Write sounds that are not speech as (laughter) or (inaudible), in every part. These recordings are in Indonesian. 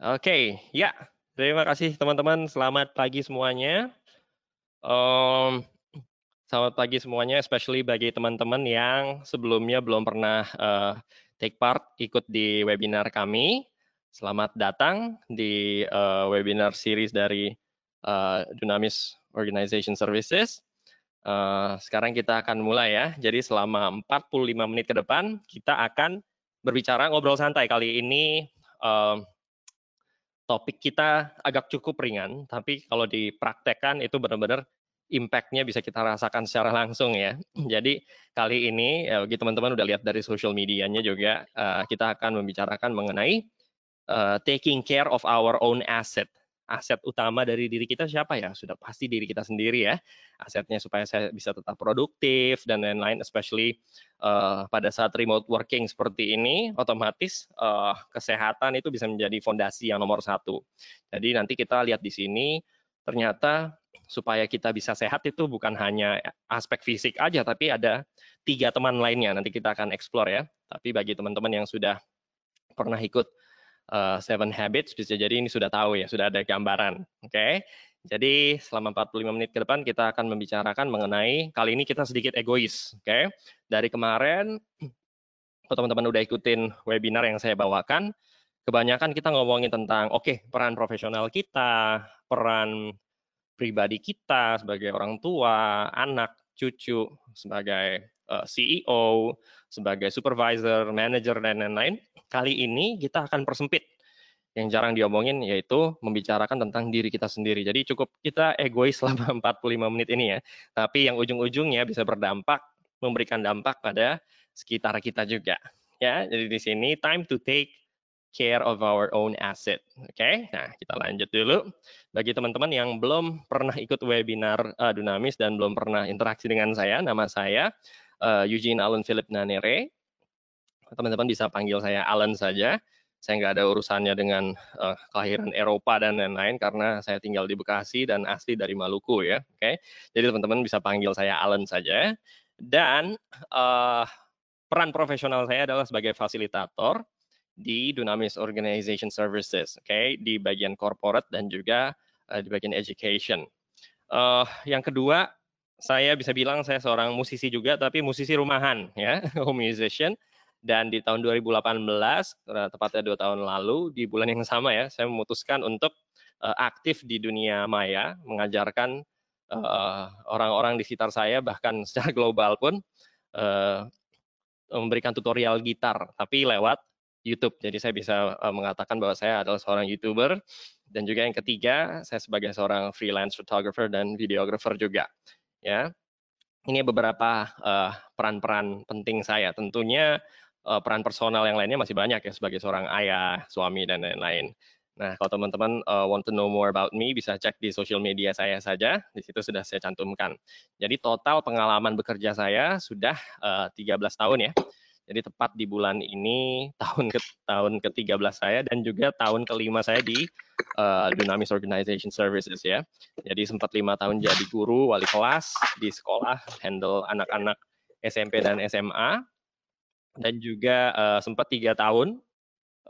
Oke, ya. Terima kasih teman-teman. Selamat pagi semuanya. Um, selamat pagi semuanya, especially bagi teman-teman yang sebelumnya belum pernah uh, take part ikut di webinar kami. Selamat datang di uh, webinar series dari uh, Dynamis Organization Services. Uh, sekarang kita akan mulai ya. Jadi selama 45 menit ke depan kita akan berbicara ngobrol santai kali ini. Uh, topik kita agak cukup ringan, tapi kalau dipraktekkan itu benar-benar impact-nya bisa kita rasakan secara langsung ya. (clears throat) Jadi kali ini ya bagi teman-teman udah lihat dari social medianya juga uh, kita akan membicarakan mengenai uh, taking care of our own asset aset utama dari diri kita siapa ya? Sudah pasti diri kita sendiri ya. Asetnya supaya saya bisa tetap produktif dan lain-lain, especially uh, pada saat remote working seperti ini, otomatis uh, kesehatan itu bisa menjadi fondasi yang nomor satu. Jadi nanti kita lihat di sini, ternyata supaya kita bisa sehat itu bukan hanya aspek fisik aja, tapi ada tiga teman lainnya. Nanti kita akan explore ya. Tapi bagi teman-teman yang sudah pernah ikut uh, Seven Habits, bisa jadi ini sudah tahu ya, sudah ada gambaran. Oke, okay? jadi selama 45 menit ke depan kita akan membicarakan mengenai, kali ini kita sedikit egois. Oke, okay? dari kemarin, (clears throat) teman-teman udah ikutin webinar yang saya bawakan, kebanyakan kita ngomongin tentang, oke, okay, peran profesional kita, peran pribadi kita sebagai orang tua, anak, cucu, sebagai eh, CEO, sebagai supervisor, manager, dan lain-lain. Kali ini kita akan persempit yang jarang diomongin yaitu membicarakan tentang diri kita sendiri. Jadi cukup kita egois selama (laughs) 45 menit ini ya. Tapi yang ujung-ujungnya bisa berdampak, memberikan dampak pada sekitar kita juga. Ya, jadi di sini time to take care of our own asset. Oke, okay? nah kita lanjut dulu. Bagi teman-teman yang belum pernah ikut webinar uh, Dunamis dan belum pernah interaksi dengan saya, nama saya uh, Eugene Allen Philip Nanere teman-teman bisa panggil saya Alan saja. Saya nggak ada urusannya dengan uh, kelahiran Eropa dan lain-lain karena saya tinggal di Bekasi dan asli dari Maluku ya. Oke, okay? jadi teman-teman bisa panggil saya Alan saja. Dan uh, peran profesional saya adalah sebagai fasilitator di Dunamis Organization Services, oke, okay? di bagian corporate dan juga uh, di bagian education. Uh, yang kedua, saya bisa bilang saya seorang musisi juga, tapi musisi rumahan ya, home (laughs) musician dan di tahun 2018 tepatnya dua tahun lalu di bulan yang sama ya saya memutuskan untuk uh, aktif di dunia maya mengajarkan eh, orang-orang di sekitar saya bahkan (laughs) secara global pun memberikan tutorial gitar tapi lewat YouTube. Jadi saya bisa mengatakan bahwa saya adalah seorang youtuber. Dan juga yang ketiga saya sebagai seorang freelance photographer dan videographer juga ya. Ini beberapa peran-peran uh, penting saya. Tentunya uh, peran personal yang lainnya masih banyak ya sebagai seorang ayah, suami dan lain-lain. Nah, kalau teman-teman uh, want to know more about me, bisa cek di social media saya saja. Di situ sudah saya cantumkan. Jadi total pengalaman bekerja saya sudah uh, 13 tahun ya. Jadi tepat di bulan ini (laughs) tahun ke tahun ke-13 saya dan juga tahun kelima saya di uh, Dynamis Organization Services ya. Jadi sempat lima tahun jadi guru, wali kelas di sekolah, handle anak-anak SMP dan SMA dan juga uh, sempat tiga tahun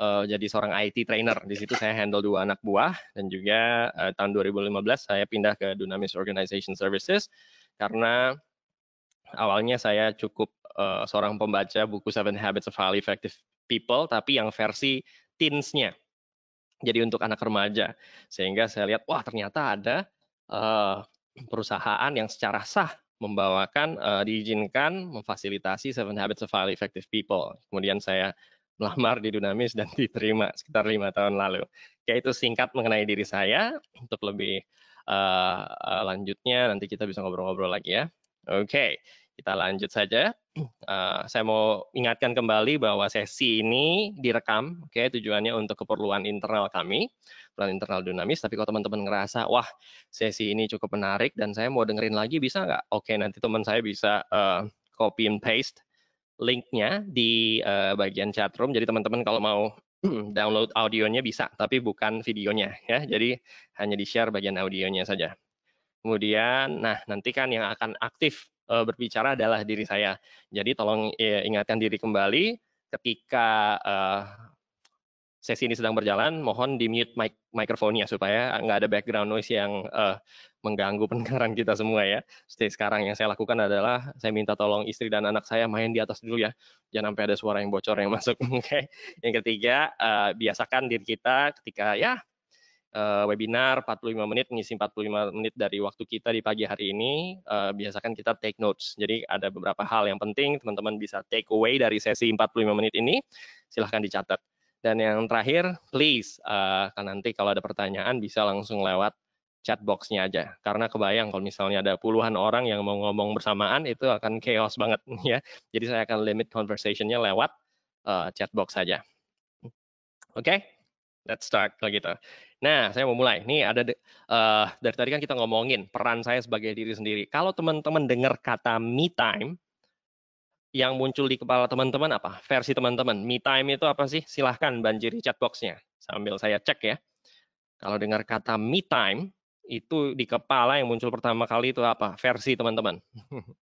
uh, jadi seorang IT trainer. Di situ saya handle dua anak buah dan juga uh, tahun 2015 saya pindah ke Dunamis Organization Services karena awalnya saya cukup uh, seorang pembaca buku Seven Habits of Highly Effective People tapi yang versi teens-nya. Jadi untuk anak remaja. Sehingga saya lihat wah ternyata ada uh, perusahaan yang secara sah membawakan uh, diizinkan memfasilitasi Seven Habits of Highly Effective People. Kemudian saya melamar di Dunamis dan (laughs) diterima sekitar lima tahun lalu. Ya itu singkat mengenai diri saya. Untuk lebih uh, lanjutnya nanti kita bisa ngobrol-ngobrol lagi ya. Oke, okay, kita lanjut saja. Uh, saya mau ingatkan kembali bahwa sesi ini direkam, oke, okay, tujuannya untuk keperluan internal kami peran internal dinamis. Tapi kalau teman-teman ngerasa, wah sesi ini cukup menarik dan saya mau dengerin lagi, bisa nggak? Oke, nanti teman saya bisa uh, copy and paste linknya di uh, bagian chat room. Jadi teman-teman kalau mau (clears throat) download audionya bisa, tapi bukan videonya ya. Jadi hanya di-share bagian audionya saja. Kemudian, nah nanti kan yang akan aktif uh, berbicara adalah diri saya. Jadi tolong ya, ingatkan diri kembali ketika uh, sesi ini sedang berjalan, mohon di mute mic mikrofonnya supaya nggak ada background noise yang uh, mengganggu (laughs) pendengaran kita semua ya. Seperti sekarang yang saya lakukan adalah saya minta tolong istri dan anak saya main di atas dulu ya. Jangan sampai ada suara yang bocor yang (laughs) masuk. Oke. Okay. Yang ketiga, uh, biasakan diri kita ketika ya uh, webinar 45 menit ngisi 45 menit dari waktu kita di pagi hari ini uh, biasakan kita take notes. Jadi ada beberapa hal yang penting teman-teman bisa take away dari sesi 45 menit ini. Silahkan dicatat. Dan yang terakhir, please, uh, kan nanti kalau ada pertanyaan bisa langsung lewat chat box-nya aja. Karena kebayang kalau misalnya ada puluhan orang yang mau ngomong bersamaan, itu akan chaos banget (laughs) ya. Jadi saya akan limit conversation-nya lewat uh, chat box saja. Oke, okay? Let's start kalau gitu. Nah, saya mau mulai. Ini ada uh, dari tadi kan kita ngomongin peran saya sebagai diri sendiri. Kalau teman-teman dengar kata me time, yang muncul di kepala teman-teman apa? Versi teman-teman. Me time itu apa sih? Silahkan banjiri chatbox-nya. Sambil saya cek ya. Kalau dengar kata me time, itu di kepala yang muncul pertama kali itu apa? Versi teman-teman. (laughs)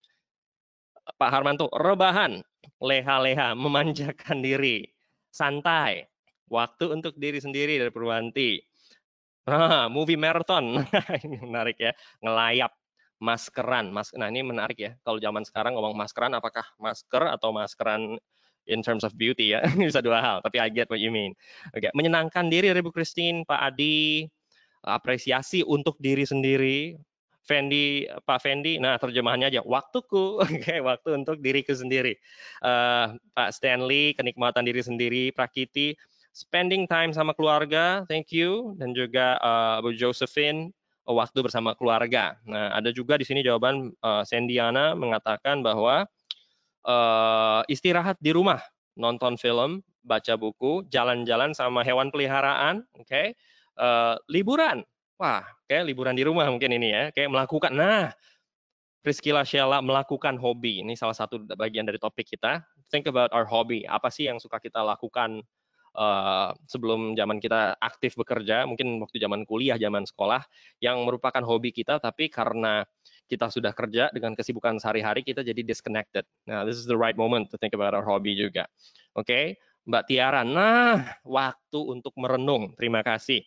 Pak Harmanto, rebahan, leha-leha, memanjakan diri, santai, waktu untuk diri sendiri dari Purwanti. Ah, movie marathon, (laughs) ini menarik ya, ngelayap, maskeran. Mas nah ini menarik ya. Kalau zaman sekarang ngomong maskeran, apakah masker atau maskeran in terms of beauty ya? (laughs) Bisa dua hal, tapi I get what you mean. Oke, okay. menyenangkan diri Ibu Christine, Pak Adi, apresiasi untuk diri sendiri. Fendi, Pak Fendi, nah terjemahannya aja, waktuku, (laughs) oke, okay, waktu untuk diriku sendiri. Uh, Pak Stanley, kenikmatan diri sendiri, Prakiti, spending time sama keluarga, thank you, dan juga uh, Bu Josephine, waktu bersama keluarga. Nah, ada juga di sini jawaban uh, Sendiana mengatakan bahwa uh, istirahat di rumah, nonton film, baca buku, jalan-jalan sama hewan peliharaan, oke, okay? uh, liburan. Wah, kayak liburan di rumah mungkin ini ya, kayak melakukan. Nah, Priscilla Sheila melakukan hobi. Ini salah satu bagian dari topik kita. Think about our hobby. Apa sih yang suka kita lakukan uh, sebelum zaman kita aktif bekerja, mungkin waktu zaman kuliah, zaman sekolah, yang merupakan hobi kita, tapi karena kita sudah kerja dengan kesibukan sehari-hari, kita jadi disconnected. Nah, this is the right moment to think about our hobby juga. Oke, okay? Mbak Tiara, nah waktu untuk merenung, terima kasih.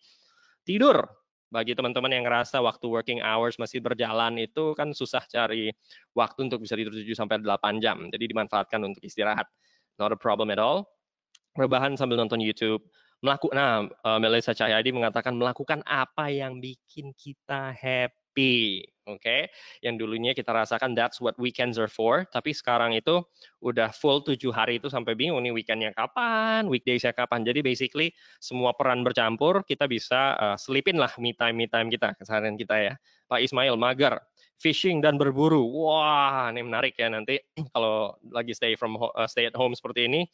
Tidur, bagi teman-teman yang ngerasa waktu working hours masih berjalan itu kan susah cari waktu untuk bisa tidur 7 sampai 8 jam. Jadi dimanfaatkan untuk istirahat. Not a problem at all rebahan sambil nonton YouTube, melakukan nah uh, Melissa Cahyadi mengatakan melakukan apa yang bikin kita happy? Oke okay? yang dulunya kita rasakan that's what weekends are for. Tapi sekarang itu udah full tujuh hari itu sampai bingung nih weekendnya kapan weekdaysnya kapan. Jadi basically semua peran bercampur kita bisa uh, selipin lah me time me time kita keseharian kita ya. Pak Ismail mager fishing dan berburu. Wah ini menarik ya nanti kalau lagi stay from uh, stay at home seperti ini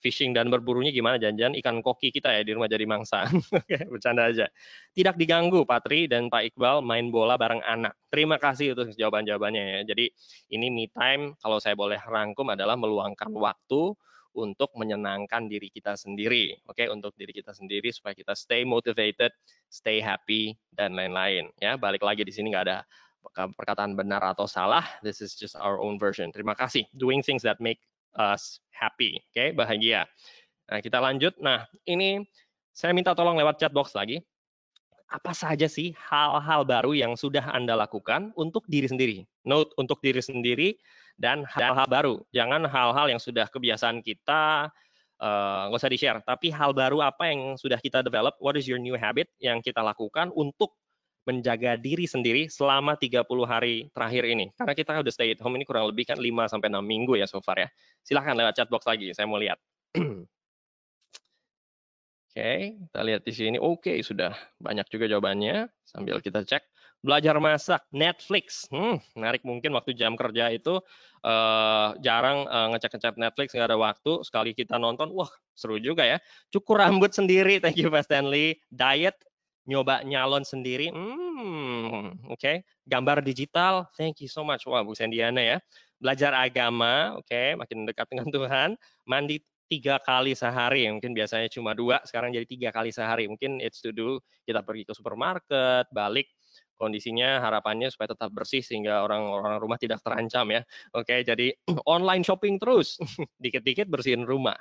fishing dan berburunya gimana janjian ikan koki kita ya di rumah jadi mangsa. (laughs) Bercanda aja. Tidak diganggu Patri dan Pak Iqbal main bola bareng anak. Terima kasih untuk jawaban-jawabannya ya. Jadi ini me time kalau saya boleh rangkum adalah meluangkan waktu untuk menyenangkan diri kita sendiri. Oke, untuk diri kita sendiri supaya kita stay motivated, stay happy dan lain-lain ya. Balik lagi di sini nggak ada perkataan benar atau salah. This is just our own version. Terima kasih. Doing things that make us happy, oke, okay? bahagia. Nah, kita lanjut. Nah, ini saya minta tolong lewat chat box lagi. Apa saja sih hal-hal baru yang sudah Anda lakukan untuk diri sendiri? Note untuk diri sendiri dan hal-hal baru. Jangan hal-hal yang sudah kebiasaan kita, uh, nggak usah di-share. Tapi hal baru apa yang sudah kita develop, what is your new habit yang kita lakukan untuk menjaga diri sendiri selama 30 hari terakhir ini. Karena kita udah stay at home ini kurang lebih kan 5 sampai 6 minggu ya so far ya. Silahkan lewat chat box lagi, saya mau lihat. (clears throat) Oke, okay, kita lihat di sini. Oke, okay, sudah banyak juga jawabannya. Sambil kita cek. Belajar masak, Netflix. Hmm, menarik mungkin waktu jam kerja itu uh, jarang uh, ngecek-ngecek Netflix, nggak ada waktu. Sekali kita nonton, wah seru juga ya. Cukur rambut sendiri, thank you Pak Stanley. Diet, nyoba nyalon sendiri, hmm, oke. Okay. Gambar digital, thank you so much. Wah, Bu Sendiana ya. Belajar agama, oke, okay. makin dekat dengan Tuhan. Mandi tiga kali sehari, mungkin biasanya cuma dua, sekarang jadi tiga kali sehari. Mungkin it's to do, kita pergi ke supermarket, balik, kondisinya harapannya supaya tetap bersih sehingga orang-orang rumah tidak terancam ya. Oke, jadi (clears throat) online shopping terus, (laughs) dikit-dikit bersihin rumah.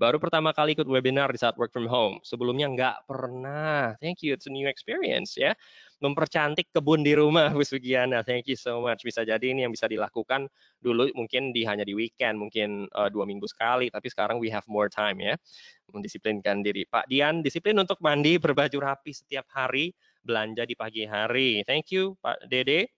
Baru pertama kali ikut webinar di saat work from home. Sebelumnya nggak pernah. Thank you, it's a new experience ya. Mempercantik kebun di rumah, Bu Sugiana. Thank you so much. Bisa jadi ini yang bisa dilakukan dulu mungkin di hanya di weekend, mungkin uh, dua minggu sekali. Tapi sekarang we have more time ya. Mendisiplinkan diri. Pak Dian, disiplin untuk mandi, berbaju rapi setiap hari, belanja di pagi hari. Thank you, Pak Dede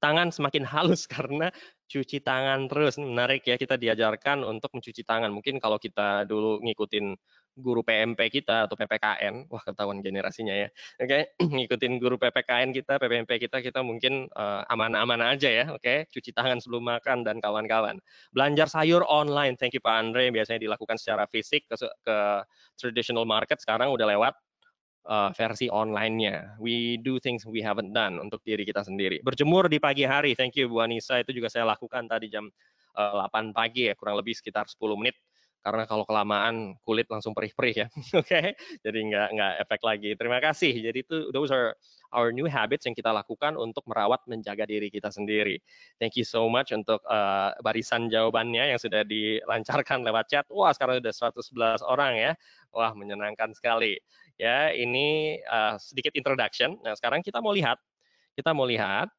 tangan semakin halus (laughs) karena cuci tangan terus. Menarik ya kita diajarkan untuk mencuci tangan. Mungkin kalau kita dulu ngikutin guru PMP kita atau PPKN, wah ketahuan generasinya ya. Oke, okay? (clears throat) ngikutin guru PPKN kita, PPMP kita, kita mungkin uh, aman-aman aja ya. Oke, okay? cuci tangan sebelum makan dan kawan-kawan. Belanja sayur online, thank you Pak Andre. Biasanya dilakukan secara fisik ke, ke traditional market, sekarang udah lewat uh, versi online-nya. We do things we haven't done untuk diri kita sendiri. Berjemur di pagi hari, thank you Bu Anissa, itu juga saya lakukan tadi jam uh, 8 pagi ya, kurang lebih sekitar 10 menit. Karena kalau kelamaan kulit langsung perih-perih ya, (laughs) oke? Okay? Jadi nggak nggak efek lagi. Terima kasih. Jadi itu those are our new habits yang kita lakukan untuk merawat menjaga diri kita sendiri. Thank you so much untuk uh, barisan jawabannya yang sudah dilancarkan lewat chat. Wah sekarang sudah 111 orang ya. Wah menyenangkan sekali ya ini uh, sedikit introduction. Nah sekarang kita mau lihat, kita mau lihat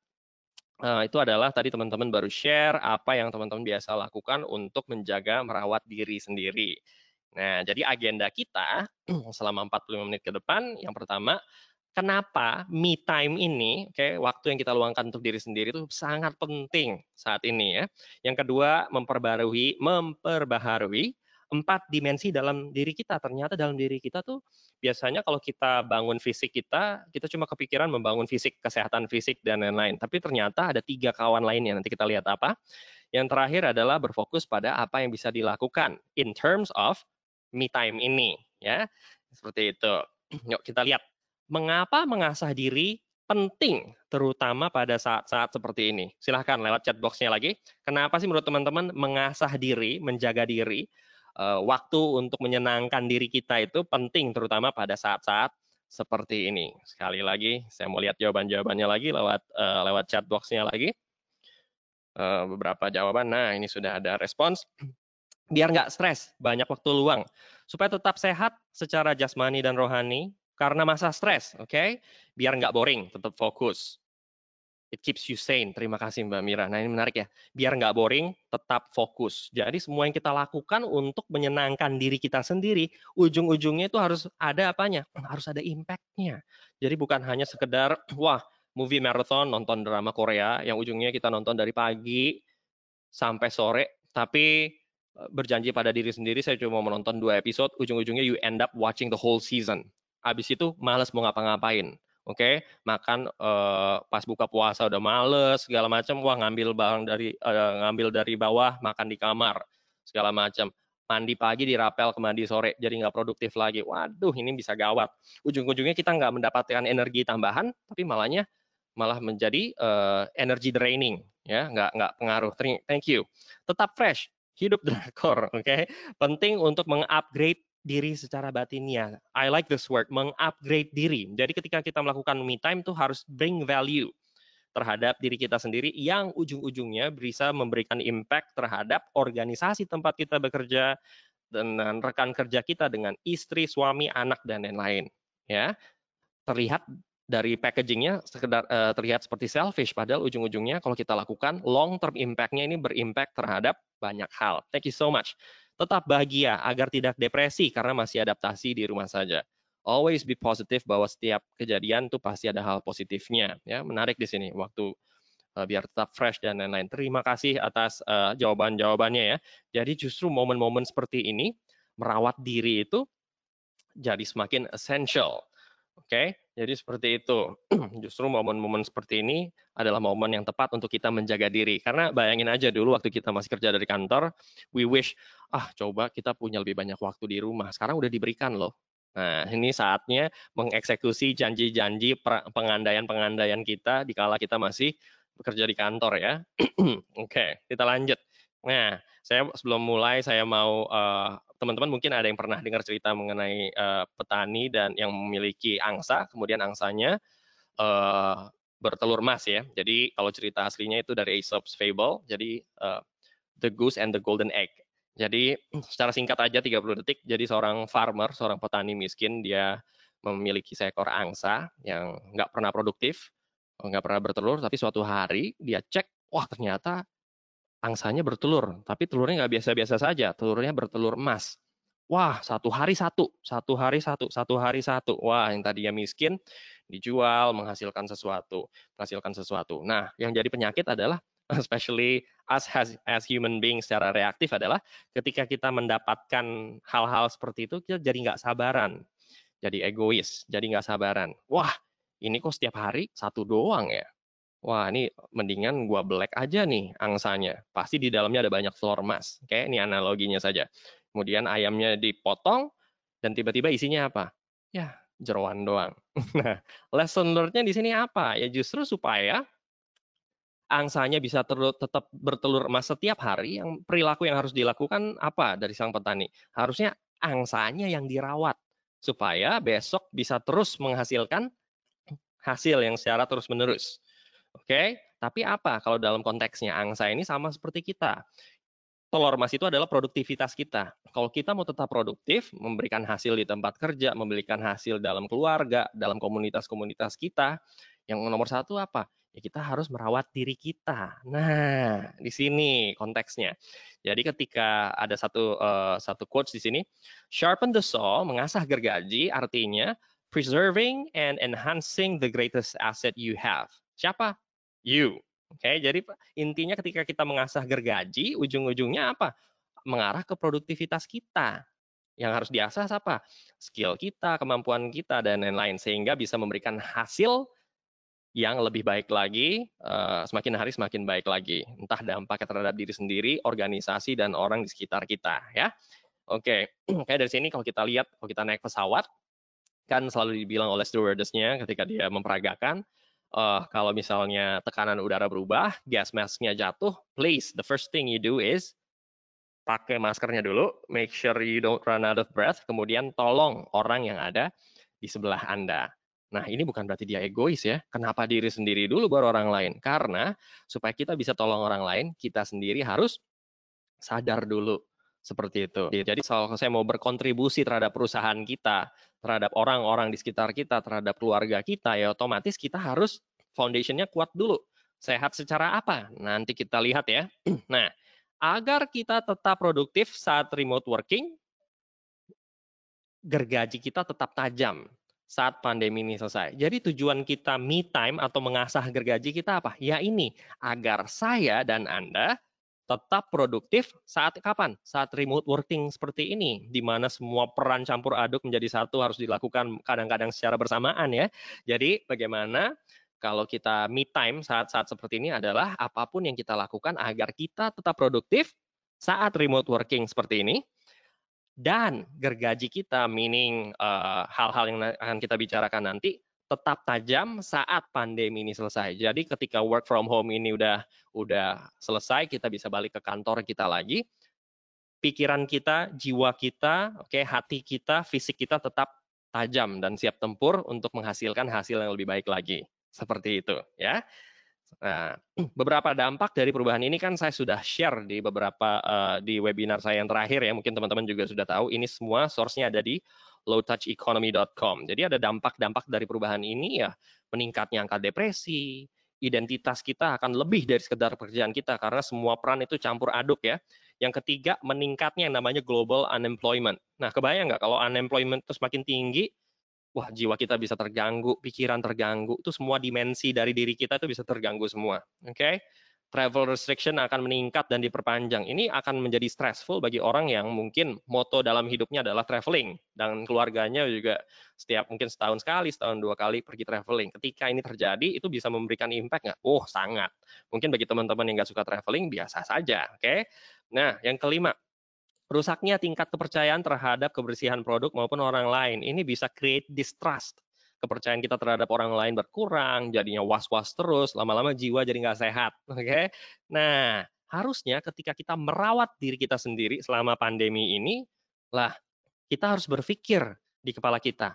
uh, itu adalah tadi teman-teman baru share apa yang teman-teman biasa lakukan untuk menjaga merawat diri sendiri. Nah jadi agenda kita (clears throat) selama 45 menit ke depan, yang pertama kenapa me time ini, oke, okay, waktu yang kita luangkan untuk diri sendiri itu sangat penting saat ini ya. Yang kedua, memperbarui, memperbaharui empat dimensi dalam diri kita. Ternyata dalam diri kita tuh biasanya kalau kita bangun fisik kita, kita cuma kepikiran membangun fisik, kesehatan fisik dan lain-lain. Tapi ternyata ada tiga kawan lainnya. Nanti kita lihat apa. Yang terakhir adalah berfokus pada apa yang bisa dilakukan in terms of me time ini, ya. Seperti itu. (clears throat) Yuk kita lihat mengapa mengasah diri penting terutama pada saat-saat seperti ini. Silahkan lewat chat box-nya lagi. Kenapa sih menurut teman-teman mengasah diri, menjaga diri waktu untuk menyenangkan diri kita itu penting terutama pada saat-saat seperti ini. Sekali lagi, saya mau lihat jawaban-jawabannya lagi lewat uh, lewat chat box-nya lagi. Uh, beberapa jawaban. Nah, ini sudah ada respons. (clears throat) Biar nggak stres, banyak waktu luang. Supaya tetap sehat secara jasmani dan rohani, karena masa stres, oke? Okay? Biar nggak boring, tetap fokus. It keeps you sane. Terima kasih Mbak Mira. Nah ini menarik ya. Biar nggak boring, tetap fokus. Jadi semua yang kita lakukan untuk menyenangkan diri kita sendiri, ujung-ujungnya itu harus ada apanya? Harus ada impact-nya. Jadi bukan hanya sekedar, (clears throat) wah movie marathon, nonton drama Korea, yang ujungnya kita nonton dari pagi sampai sore, tapi eh, berjanji pada diri sendiri, saya cuma menonton dua episode, ujung-ujungnya you end up watching the whole season. Habis itu males mau ngapa-ngapain oke okay? makan uh, pas buka puasa udah males segala macam wah ngambil barang dari uh, ngambil dari bawah makan di kamar segala macam mandi pagi dirapel ke mandi sore jadi nggak produktif lagi. Waduh ini bisa gawat. Ujung-ujungnya kita nggak mendapatkan energi tambahan tapi malahnya malah menjadi uh, energy draining ya. Nggak nggak pengaruh. Thank you. Tetap fresh. Hidup drakor (laughs) oke. Okay? penting untuk mengupgrade diri secara batinnya. I like this word, mengupgrade diri. Jadi ketika kita melakukan me time tuh harus bring value terhadap diri kita sendiri yang ujung-ujungnya bisa memberikan impact terhadap organisasi tempat kita bekerja dengan rekan kerja kita dengan istri, suami, anak dan lain-lain. Ya, terlihat dari packagingnya sekedar uh, terlihat seperti selfish, padahal ujung-ujungnya kalau kita lakukan long term impact-nya ini berimpact terhadap banyak hal. Thank you so much. Tetap bahagia agar tidak depresi karena masih adaptasi di rumah saja. Always be positive bahwa setiap kejadian itu pasti ada hal positifnya. Ya, menarik di sini waktu uh, biar tetap fresh dan lain-lain. Terima kasih atas uh, jawaban-jawabannya ya. Jadi justru momen-momen seperti ini merawat diri itu jadi semakin essential. Oke, okay? Jadi seperti itu. (clears throat) Justru momen-momen seperti ini adalah momen yang tepat untuk kita menjaga diri. Karena bayangin aja dulu waktu kita masih kerja dari kantor, we wish, ah coba kita punya lebih banyak waktu di rumah. Sekarang udah diberikan loh. Nah, ini saatnya mengeksekusi janji-janji pengandaian-pengandaian kita di kala kita masih bekerja di kantor ya. (clears throat) Oke, okay, kita lanjut. Nah, saya sebelum mulai saya mau uh, teman-teman mungkin ada yang pernah dengar cerita mengenai uh, petani dan yang memiliki angsa, kemudian angsanya uh, bertelur emas ya. Jadi kalau cerita aslinya itu dari Aesop's Fable, jadi uh, The Goose and the Golden Egg. Jadi (clears throat) secara singkat aja 30 detik, jadi seorang farmer, seorang petani miskin, dia memiliki seekor angsa yang nggak pernah produktif, nggak pernah bertelur, tapi suatu hari dia cek, wah ternyata angsanya bertelur, tapi telurnya nggak biasa-biasa saja, telurnya bertelur emas. Wah, satu hari satu, satu hari satu, satu hari satu. Wah, yang tadinya miskin dijual, menghasilkan sesuatu, menghasilkan sesuatu. Nah, yang jadi penyakit adalah (laughs) especially us as, as human being secara reaktif adalah ketika kita mendapatkan hal-hal seperti itu, kita jadi nggak sabaran, jadi egois, jadi nggak sabaran. Wah, ini kok setiap hari satu doang ya? Wah, ini mendingan gua black aja nih angsanya. Pasti di dalamnya ada banyak telur emas. Oke, ini analoginya saja. Kemudian ayamnya dipotong dan tiba-tiba isinya apa? Ya, jeroan doang. (laughs) Nah, lesson learned-nya di sini apa? Ya justru supaya angsanya bisa tetap bertelur emas setiap hari, yang perilaku yang harus dilakukan apa dari sang petani? Harusnya angsanya yang dirawat supaya besok bisa terus menghasilkan hasil yang secara terus-menerus. Oke, tapi apa kalau dalam konteksnya angsa ini sama seperti kita? telur emas itu adalah produktivitas kita. Kalau kita mau tetap produktif, memberikan hasil di tempat kerja, memberikan hasil dalam keluarga, dalam komunitas-komunitas kita, yang nomor satu apa? Ya kita harus merawat diri kita. Nah, di sini konteksnya. Jadi ketika ada satu uh, satu quotes di sini, sharpen the saw, mengasah gergaji, artinya preserving and enhancing the greatest asset you have. Siapa? You. Oke, okay, jadi intinya ketika kita mengasah gergaji, ujung-ujungnya apa? Mengarah ke produktivitas kita. Yang harus diasah apa? Skill kita, kemampuan kita, dan lain-lain. Sehingga bisa memberikan hasil yang lebih baik lagi, uh, semakin hari semakin baik lagi. Entah dampaknya terhadap diri sendiri, organisasi, dan orang di sekitar kita. ya. Oke, (clears throat) okay. kayak dari sini kalau kita lihat, kalau kita naik pesawat, kan selalu dibilang oleh stewardess-nya ketika dia memperagakan, uh, kalau misalnya tekanan udara berubah, gas masknya jatuh, please the first thing you do is pakai maskernya dulu, make sure you don't run out of breath, kemudian tolong orang yang ada di sebelah Anda. Nah, ini bukan berarti dia egois ya. Kenapa diri sendiri dulu baru orang lain? Karena supaya kita bisa tolong orang lain, kita sendiri harus sadar dulu seperti itu. Jadi kalau saya mau berkontribusi terhadap perusahaan kita, terhadap orang-orang di sekitar kita, terhadap keluarga kita, ya otomatis kita harus foundationnya kuat dulu. Sehat secara apa? Nanti kita lihat ya. (clears throat) Nah, agar kita tetap produktif saat remote working, gergaji kita tetap tajam saat pandemi ini selesai. Jadi tujuan kita me time atau mengasah gergaji kita apa? Ya ini, agar saya dan Anda tetap produktif saat kapan? Saat remote working seperti ini, di mana semua peran campur aduk menjadi satu harus dilakukan kadang-kadang secara bersamaan ya. Jadi bagaimana kalau kita me time saat-saat seperti ini adalah apa pun yang kita lakukan agar kita tetap produktif saat remote working seperti ini dan gergaji kita meaning eh, hal-hal uh, yang akan kita bicarakan nanti tetap tajam saat pandemi ini selesai. Jadi ketika work from home ini udah udah selesai, kita bisa balik ke kantor kita lagi. Pikiran kita, jiwa kita, oke, okay, hati kita, fisik kita tetap tajam dan siap tempur untuk menghasilkan hasil yang lebih baik lagi. Seperti itu, ya. Nah, (clears throat) beberapa dampak dari perubahan ini kan saya sudah share di beberapa uh, di webinar saya yang terakhir ya. Mungkin teman-teman juga sudah tahu. Ini semua source-nya ada di lowtoucheconomy.com. Jadi ada dampak-dampak dari perubahan ini ya meningkatnya angka depresi, identitas kita akan lebih dari sekedar pekerjaan kita karena semua peran itu campur aduk ya. Yang ketiga meningkatnya yang namanya global unemployment. Nah kebayang nggak kalau unemployment itu semakin tinggi, wah jiwa kita bisa terganggu, pikiran terganggu, itu semua dimensi dari diri kita itu bisa terganggu semua. Oke? Okay? Travel restriction akan meningkat dan diperpanjang. Ini akan menjadi stressful bagi orang yang mungkin moto dalam hidupnya adalah traveling dan keluarganya juga setiap mungkin setahun sekali, setahun dua kali pergi traveling. Ketika ini terjadi, itu bisa memberikan impact nggak? Oh, sangat. Mungkin bagi teman-teman yang nggak suka traveling, biasa saja. Oke. Okay? Nah, yang kelima, rusaknya tingkat kepercayaan terhadap kebersihan produk maupun orang lain. Ini bisa create distrust kepercayaan kita terhadap orang lain berkurang, jadinya was-was terus, lama-lama jiwa jadi nggak sehat. (laughs) Oke, okay? nah harusnya ketika kita merawat diri kita sendiri selama pandemi ini, lah kita harus berpikir di kepala kita.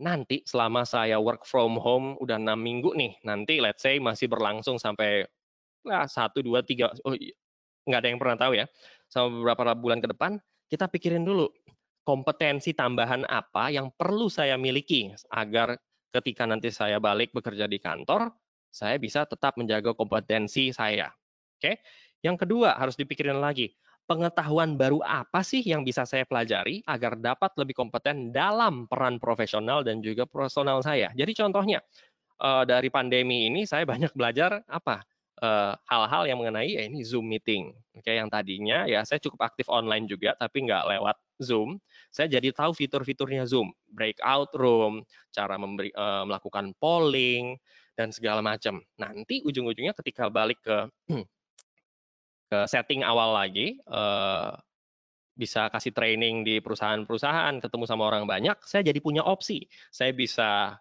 Nanti selama saya work from home udah enam minggu nih, nanti let's say masih berlangsung sampai lah satu dua tiga, oh, nggak ada yang pernah tahu ya, sama beberapa bulan ke depan, kita pikirin dulu kompetensi tambahan apa yang perlu saya miliki agar ketika nanti saya balik bekerja di kantor, saya bisa tetap menjaga kompetensi saya. Oke. Yang kedua harus dipikirin lagi, pengetahuan baru apa sih yang bisa saya pelajari agar dapat lebih kompeten dalam peran profesional dan juga personal saya. Jadi contohnya uh, dari pandemi ini saya banyak belajar apa eh, hal-hal yang mengenai ya ini Zoom meeting. Oke, yang tadinya ya saya cukup aktif online juga tapi nggak lewat Zoom. Saya jadi tahu fitur-fiturnya Zoom, breakout room, cara memberi, uh, melakukan polling dan segala macam. Nanti ujung-ujungnya ketika balik ke (clears throat) ke setting awal lagi, uh, bisa kasih training di perusahaan-perusahaan, ketemu sama orang banyak, saya jadi punya opsi. Saya bisa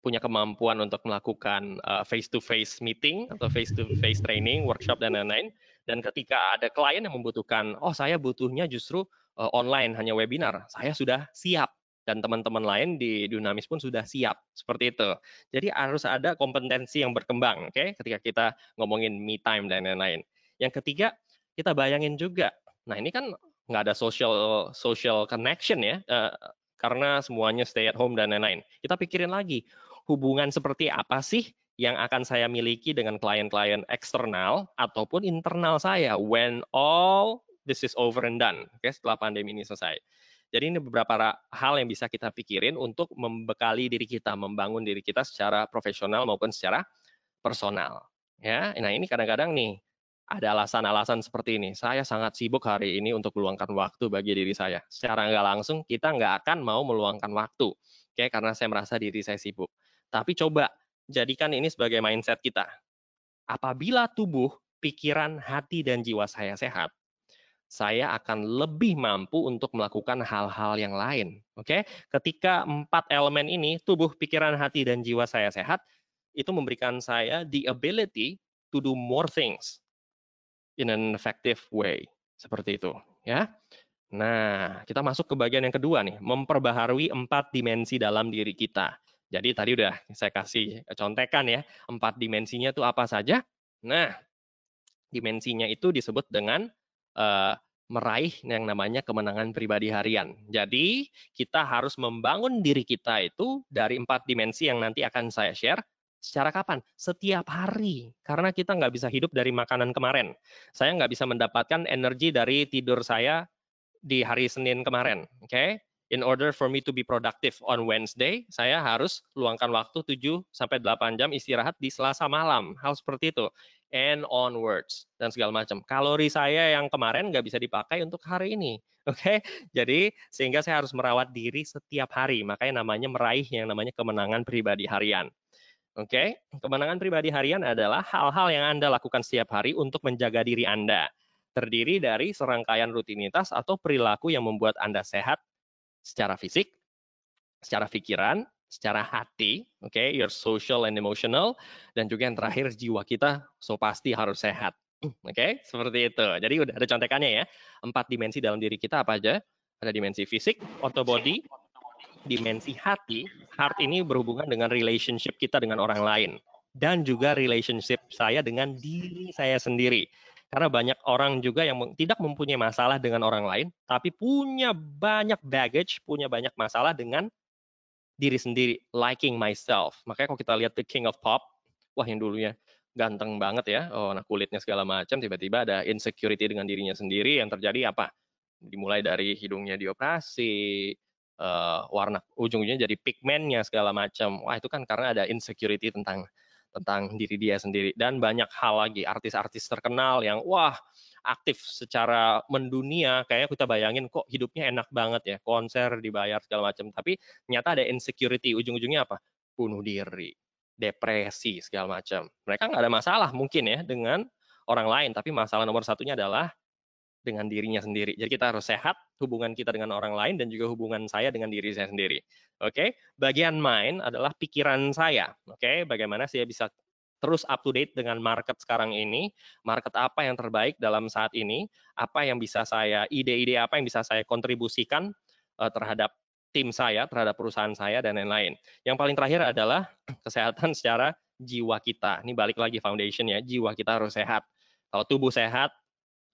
punya kemampuan untuk melakukan face to face meeting atau face to face training, workshop dan lain-lain. Dan ketika ada klien yang membutuhkan, oh saya butuhnya justru online hanya webinar, saya sudah siap dan teman-teman lain di Dunamis pun sudah siap seperti itu. Jadi harus ada kompetensi yang berkembang, oke? Okay? Ketika kita ngomongin me time dan lain-lain. Yang ketiga, kita bayangin juga. Nah, ini kan nggak ada social social connection ya, uh, karena semuanya stay at home dan lain-lain. Kita pikirin lagi, hubungan seperti apa sih yang akan saya miliki dengan klien-klien eksternal ataupun internal saya when all this is over and done, oke, okay, setelah pandemi ini selesai. Jadi ini beberapa hal yang bisa kita pikirin untuk membekali diri kita, membangun diri kita secara profesional maupun secara personal. Ya, nah ini kadang-kadang nih ada alasan-alasan seperti ini. Saya sangat sibuk hari ini untuk meluangkan waktu bagi diri saya. Secara nggak langsung, kita nggak akan mau meluangkan waktu. Oke, karena saya merasa diri saya sibuk. Tapi coba jadikan ini sebagai mindset kita. Apabila tubuh, pikiran, hati, dan jiwa saya sehat, saya akan lebih mampu untuk melakukan hal-hal yang lain. Oke, ketika empat elemen ini, tubuh, pikiran, hati, dan jiwa saya sehat, itu memberikan saya the ability to do more things in an effective way. Seperti itu, ya. Nah, kita masuk ke bagian yang kedua nih, memperbaharui empat dimensi dalam diri kita. Jadi tadi udah saya kasih contekan ya, empat dimensinya itu apa saja. Nah, dimensinya itu disebut dengan uh, meraih yang namanya kemenangan pribadi harian. Jadi, kita harus membangun diri kita itu dari empat dimensi yang nanti akan saya share Secara kapan? Setiap hari. Karena kita nggak bisa hidup dari makanan kemarin. Saya nggak bisa mendapatkan energi dari tidur saya di hari Senin kemarin. Oke? Okay? In order for me to be productive on Wednesday, saya harus luangkan waktu 7 sampai 8 jam istirahat di Selasa malam. Hal seperti itu. And onwards dan segala macam. Kalori saya yang kemarin nggak bisa dipakai untuk hari ini. (laughs) Oke, okay? jadi sehingga saya harus merawat diri setiap hari. Makanya namanya meraih yang namanya kemenangan pribadi harian. Oke, okay? kemenangan pribadi harian adalah hal-hal yang Anda lakukan setiap hari untuk menjaga diri Anda. Terdiri dari serangkaian rutinitas atau perilaku yang membuat Anda sehat secara fisik, secara pikiran, secara hati, oke, okay? your social and emotional, dan juga yang terakhir jiwa kita, so pasti harus sehat. (clears throat) Oke, okay? seperti itu. Jadi udah ada contekannya ya. Empat dimensi dalam diri kita apa aja? Ada dimensi fisik, auto body, dimensi hati, heart ini berhubungan dengan relationship kita dengan orang lain dan juga relationship saya dengan diri saya sendiri. Karena banyak orang juga yang tidak mempunyai masalah dengan orang lain, tapi punya banyak baggage, punya banyak masalah dengan diri sendiri, liking myself. Makanya kalau kita lihat The King of Pop, wah yang dulunya ganteng banget ya, oh nah kulitnya segala macam, tiba-tiba ada insecurity dengan dirinya sendiri, yang terjadi apa? Dimulai dari hidungnya dioperasi, uh, warna ujung-ujungnya jadi pigmennya segala macam. Wah itu kan karena ada insecurity tentang tentang diri dia sendiri. Dan banyak hal lagi artis-artis terkenal yang wah aktif secara mendunia. Kayak kita bayangin kok hidupnya enak banget ya konser dibayar segala macam tapi ternyata ada insecurity ujung-ujungnya apa? Bunuh diri depresi segala macam mereka nggak ada masalah mungkin ya dengan orang lain tapi masalah nomor satunya adalah dengan dirinya sendiri. Jadi kita harus sehat hubungan kita dengan orang lain dan juga hubungan saya dengan diri saya sendiri. Oke, okay? bagian mind adalah pikiran saya. Oke, okay? bagaimana saya bisa terus up to date dengan market sekarang ini, market apa yang terbaik dalam saat ini, apa yang bisa saya ide-ide apa yang bisa saya kontribusikan uh, terhadap tim saya, terhadap perusahaan saya dan lain-lain. Yang paling terakhir adalah (clears throat) kesehatan secara jiwa kita. Ini balik lagi foundation ya, jiwa kita harus sehat. Kalau tubuh sehat,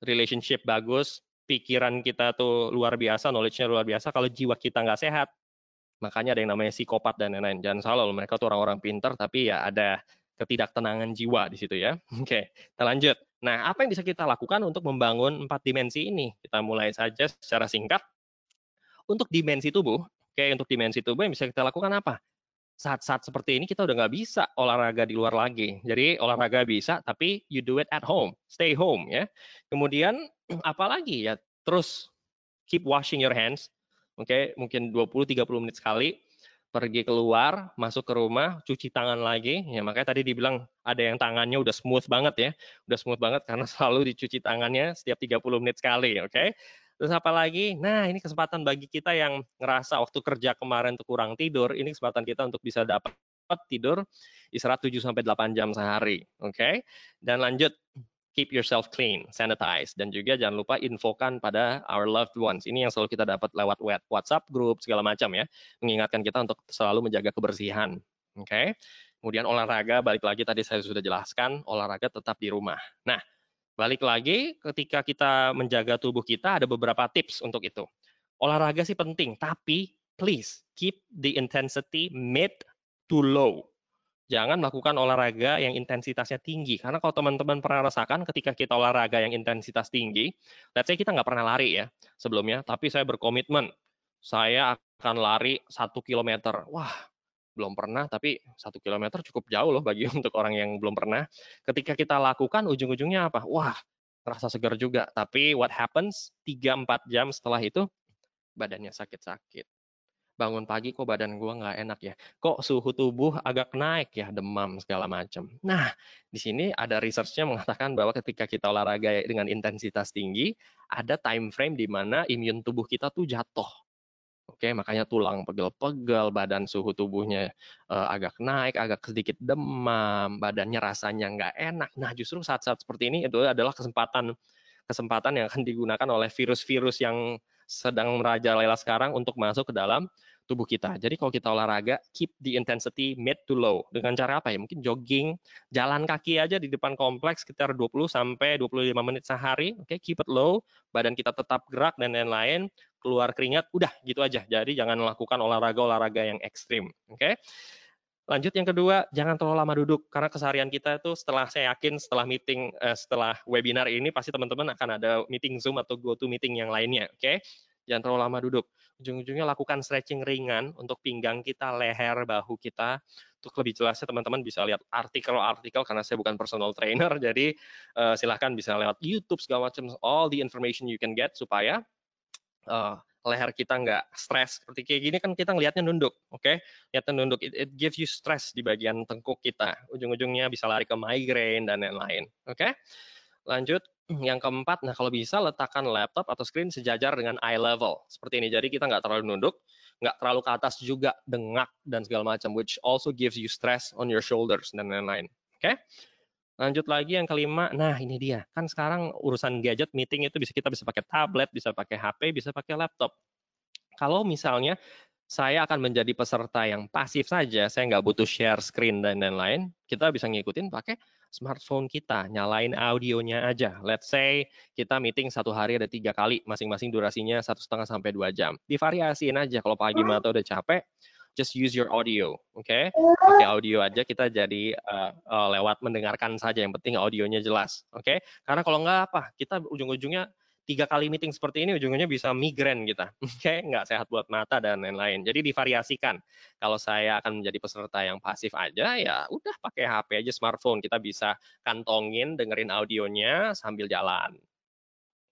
relationship bagus, pikiran kita tuh luar biasa, knowledge-nya luar biasa, kalau jiwa kita nggak sehat, makanya ada yang namanya psikopat dan lain-lain. Jangan salah loh, mereka tuh orang-orang pinter, tapi ya ada ketidaktenangan jiwa di situ ya. (laughs) Oke, kita lanjut. Nah, apa yang bisa kita lakukan untuk membangun empat dimensi ini? Kita mulai saja secara singkat. Untuk dimensi tubuh, oke, untuk dimensi tubuh yang bisa kita lakukan apa? Saat-saat seperti ini kita udah nggak bisa olahraga di luar lagi. Jadi olahraga bisa, tapi you do it at home, stay home ya. Kemudian (clears throat) apalagi ya, terus keep washing your hands, oke, mungkin 20-30 menit sekali pergi keluar, masuk ke rumah, cuci tangan lagi. Ya makanya tadi dibilang ada yang tangannya udah smooth banget ya. Udah smooth banget karena (laughs) selalu dicuci tangannya setiap 30 menit sekali, oke? Okay? Terus apa lagi? Nah, ini kesempatan bagi kita yang ngerasa waktu kerja kemarin tuh kurang tidur, ini kesempatan kita untuk bisa dapat tidur istirahat 7 sampai 8 jam sehari, oke? Okay? Dan lanjut keep yourself clean, sanitize, dan juga jangan lupa infokan pada our loved ones. Ini yang selalu kita dapat lewat WhatsApp group segala macam ya, mengingatkan kita untuk selalu menjaga kebersihan. Oke. Okay? Kemudian olahraga, balik lagi tadi saya sudah jelaskan, olahraga tetap di rumah. Nah, balik lagi ketika kita menjaga tubuh kita ada beberapa tips untuk itu. Olahraga sih penting, tapi please keep the intensity mid to low jangan melakukan olahraga yang intensitasnya tinggi. Karena kalau teman-teman pernah rasakan ketika kita olahraga yang intensitas tinggi, let's say kita nggak pernah lari ya sebelumnya, tapi saya berkomitmen, saya akan lari satu kilometer. Wah, belum pernah, tapi satu kilometer cukup jauh loh bagi (laughs) untuk orang yang belum pernah. Ketika kita lakukan, ujung-ujungnya apa? Wah, terasa segar juga. Tapi what happens, 3-4 jam setelah itu, badannya sakit-sakit bangun pagi kok badan gue nggak enak ya, kok suhu tubuh agak naik ya, demam segala macam. Nah, di sini ada researchnya mengatakan bahwa ketika kita olahraga dengan intensitas tinggi, ada time frame di mana imun tubuh kita tuh jatuh. Oke, makanya tulang pegel-pegel, badan suhu tubuhnya uh, agak naik, agak sedikit demam, badannya rasanya nggak enak. Nah, justru saat-saat seperti ini itu adalah kesempatan kesempatan yang akan digunakan oleh virus-virus yang sedang merajalela sekarang untuk masuk ke dalam tubuh kita. Jadi kalau kita olahraga, keep the intensity mid to low. Dengan cara apa ya? Mungkin jogging, jalan kaki aja di depan kompleks sekitar 20 sampai 25 menit sehari. Oke, okay, keep it low, badan kita tetap gerak dan lain-lain, keluar keringat, udah gitu aja. Jadi jangan melakukan olahraga-olahraga yang ekstrim. Oke. Okay? Lanjut yang kedua, jangan terlalu lama duduk karena keseharian kita itu setelah saya yakin setelah meeting uh, setelah webinar ini pasti teman-teman akan ada meeting Zoom atau go to meeting yang lainnya, oke? Okay? Jangan terlalu lama duduk. Ujung-ujungnya lakukan stretching ringan untuk pinggang kita, leher, bahu kita. Untuk lebih jelasnya teman-teman bisa lihat artikel-artikel karena saya bukan personal trainer, (laughs) jadi uh, silahkan bisa lewat YouTube segala macam all the information you can get supaya uh, leher kita nggak stres seperti kayak gini kan kita ngelihatnya nunduk, oke? Okay? Lihatnya nunduk, it, it gives you stress di bagian tengkuk kita. Ujung-ujungnya bisa lari ke migraine dan lain-lain, oke? Okay? Lanjut, yang keempat, nah kalau bisa letakkan laptop atau screen sejajar dengan eye level seperti ini. Jadi kita nggak terlalu nunduk, nggak terlalu ke atas juga dengak dan segala macam, which also gives you stress on your shoulders dan lain-lain. Oke? Okay? Lanjut lagi yang kelima, nah ini dia. Kan sekarang urusan gadget meeting itu bisa kita bisa pakai tablet, bisa pakai HP, bisa pakai laptop. Kalau misalnya saya akan menjadi peserta yang pasif saja, saya nggak butuh share screen dan lain-lain, kita bisa ngikutin pakai smartphone kita, nyalain audionya aja. Let's say kita meeting satu hari ada tiga kali, masing-masing durasinya satu setengah sampai dua jam. Divariasiin aja, kalau pagi mata udah capek, just use your audio, oke? Okay? Pakai audio aja kita jadi uh, uh, lewat mendengarkan saja, yang penting audionya jelas, oke? Okay? Karena kalau nggak apa, kita ujung-ujungnya tiga kali meeting seperti ini ujungnya bisa migrain kita, (laughs) oke? Okay? Nggak sehat buat mata dan lain-lain. Jadi divariasikan. Kalau saya akan menjadi peserta yang pasif aja, ya udah pakai HP aja smartphone, kita bisa kantongin, dengerin audionya sambil jalan.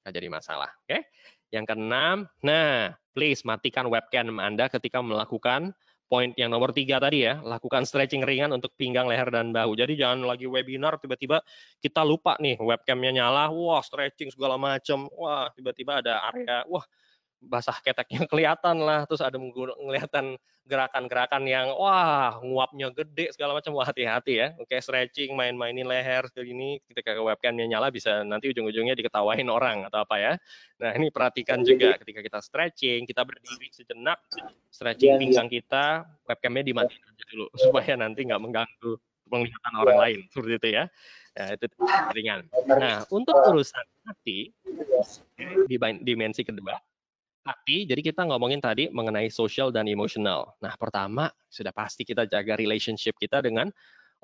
Nggak jadi masalah, oke? Okay? Yang keenam, nah, please matikan webcam Anda ketika melakukan poin yang nomor tiga tadi ya, lakukan stretching ringan untuk pinggang, leher, dan bahu. Jadi jangan lagi webinar, tiba-tiba kita lupa nih webcamnya nyala, wah stretching segala macam, wah tiba-tiba ada area, wah basah keteknya kelihatan lah, terus ada kelihatan gerakan-gerakan yang wah nguapnya gede segala macam, wah hati-hati ya. Oke stretching, main-mainin leher seperti ini, ketika webcamnya nyala bisa nanti ujung-ujungnya diketawain orang atau apa ya. Nah ini perhatikan juga ketika kita stretching, kita berdiri sejenak, stretching pinggang kita, webcamnya dimatiin aja dulu (laughs) supaya nanti nggak mengganggu penglihatan orang lain seperti itu ya. Ya, itu ringan. Nah, untuk urusan hati, di dimensi kedua, hati, jadi kita ngomongin tadi mengenai social dan emosional. Nah, pertama, sudah pasti kita jaga relationship kita dengan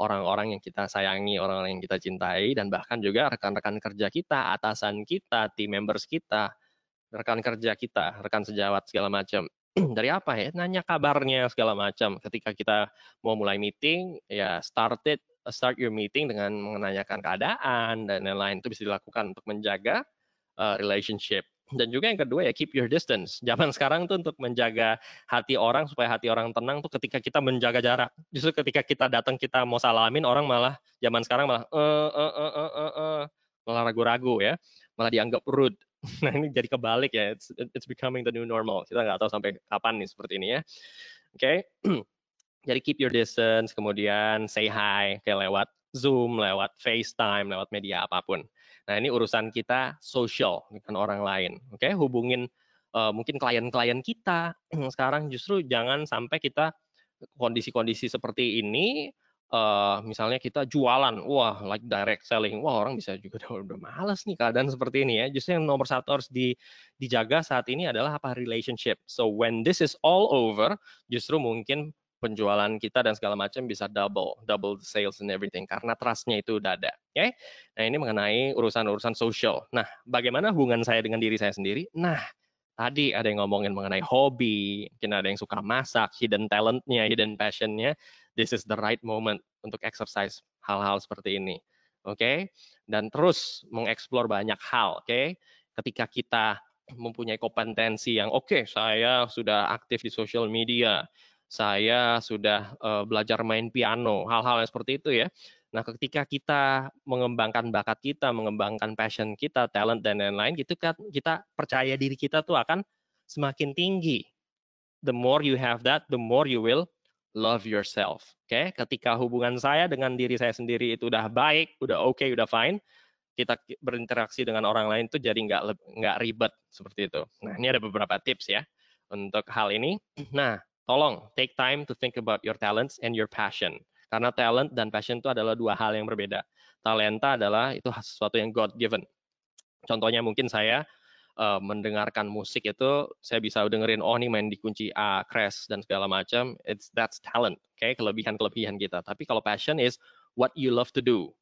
orang-orang yang kita sayangi, orang-orang yang kita cintai, dan bahkan juga rekan-rekan kerja kita, atasan kita, team members kita, rekan kerja kita, rekan sejawat segala macam. (clears throat) Dari apa ya? Nanya kabarnya segala macam. Ketika kita mau mulai meeting, ya started start your meeting dengan menanyakan keadaan dan lain-lain itu bisa dilakukan untuk menjaga uh, relationship. Dan juga yang kedua ya keep your distance. Zaman sekarang tuh untuk menjaga hati orang supaya hati orang tenang tuh ketika kita menjaga jarak. Justru ketika kita datang kita mau salamin orang malah zaman sekarang malah eh eh eh eh eh, eh malah ragu-ragu ya, malah dianggap rude. (laughs) Nah ini jadi kebalik ya. It's, it's becoming the new normal. Kita nggak tahu sampai kapan nih seperti ini ya. Oke. Okay? (clears throat) Jadi keep your distance, kemudian say hi kayak lewat Zoom, lewat FaceTime, lewat media apa pun. Nah ini urusan kita social bukan orang lain. Oke, okay? hubungin uh, mungkin klien-klien kita (clears throat) sekarang justru jangan sampai kita kondisi-kondisi seperti ini uh, misalnya kita jualan, wah like direct selling, wah orang bisa juga udah, (laughs) udah males nih keadaan seperti ini ya. Justru yang nomor satu harus di, dijaga saat ini adalah apa relationship. So when this is all over, justru mungkin penjualan kita dan segala macam bisa double, double sales and everything karena trustnya itu udah ada. Oke, okay? nah ini mengenai urusan-urusan social. Nah, bagaimana hubungan saya dengan diri saya sendiri? Nah, tadi ada yang ngomongin mengenai hobi, mungkin ada yang suka masak, hidden talentnya, hidden passionnya. This is the right moment untuk exercise hal-hal seperti ini. Oke, okay? dan terus mengeksplor banyak hal. Oke, okay? ketika kita mempunyai kompetensi yang oke, okay, saya sudah aktif di social media, saya sudah uh, belajar main piano, hal-hal yang seperti itu ya. Nah, ketika kita mengembangkan bakat kita, mengembangkan passion kita, talent dan lain-lain, gitu kan kita percaya diri kita tuh akan semakin tinggi. The more you have that, the more you will love yourself. Oke, okay? ketika hubungan saya dengan diri saya sendiri itu udah baik, udah oke, okay, udah fine, kita berinteraksi dengan orang lain tuh jadi nggak nggak ribet seperti itu. Nah, ini ada beberapa tips ya untuk hal ini. Nah, tolong take time to think about your talents and your passion. Karena talent dan passion itu adalah dua hal yang berbeda. Talenta adalah itu sesuatu yang God given. Contohnya mungkin saya uh, mendengarkan musik itu saya bisa dengerin oh nih main di kunci A, crash dan segala macam. It's that's talent, oke, okay? kelebihan-kelebihan kita. Tapi kalau passion is what you love to do.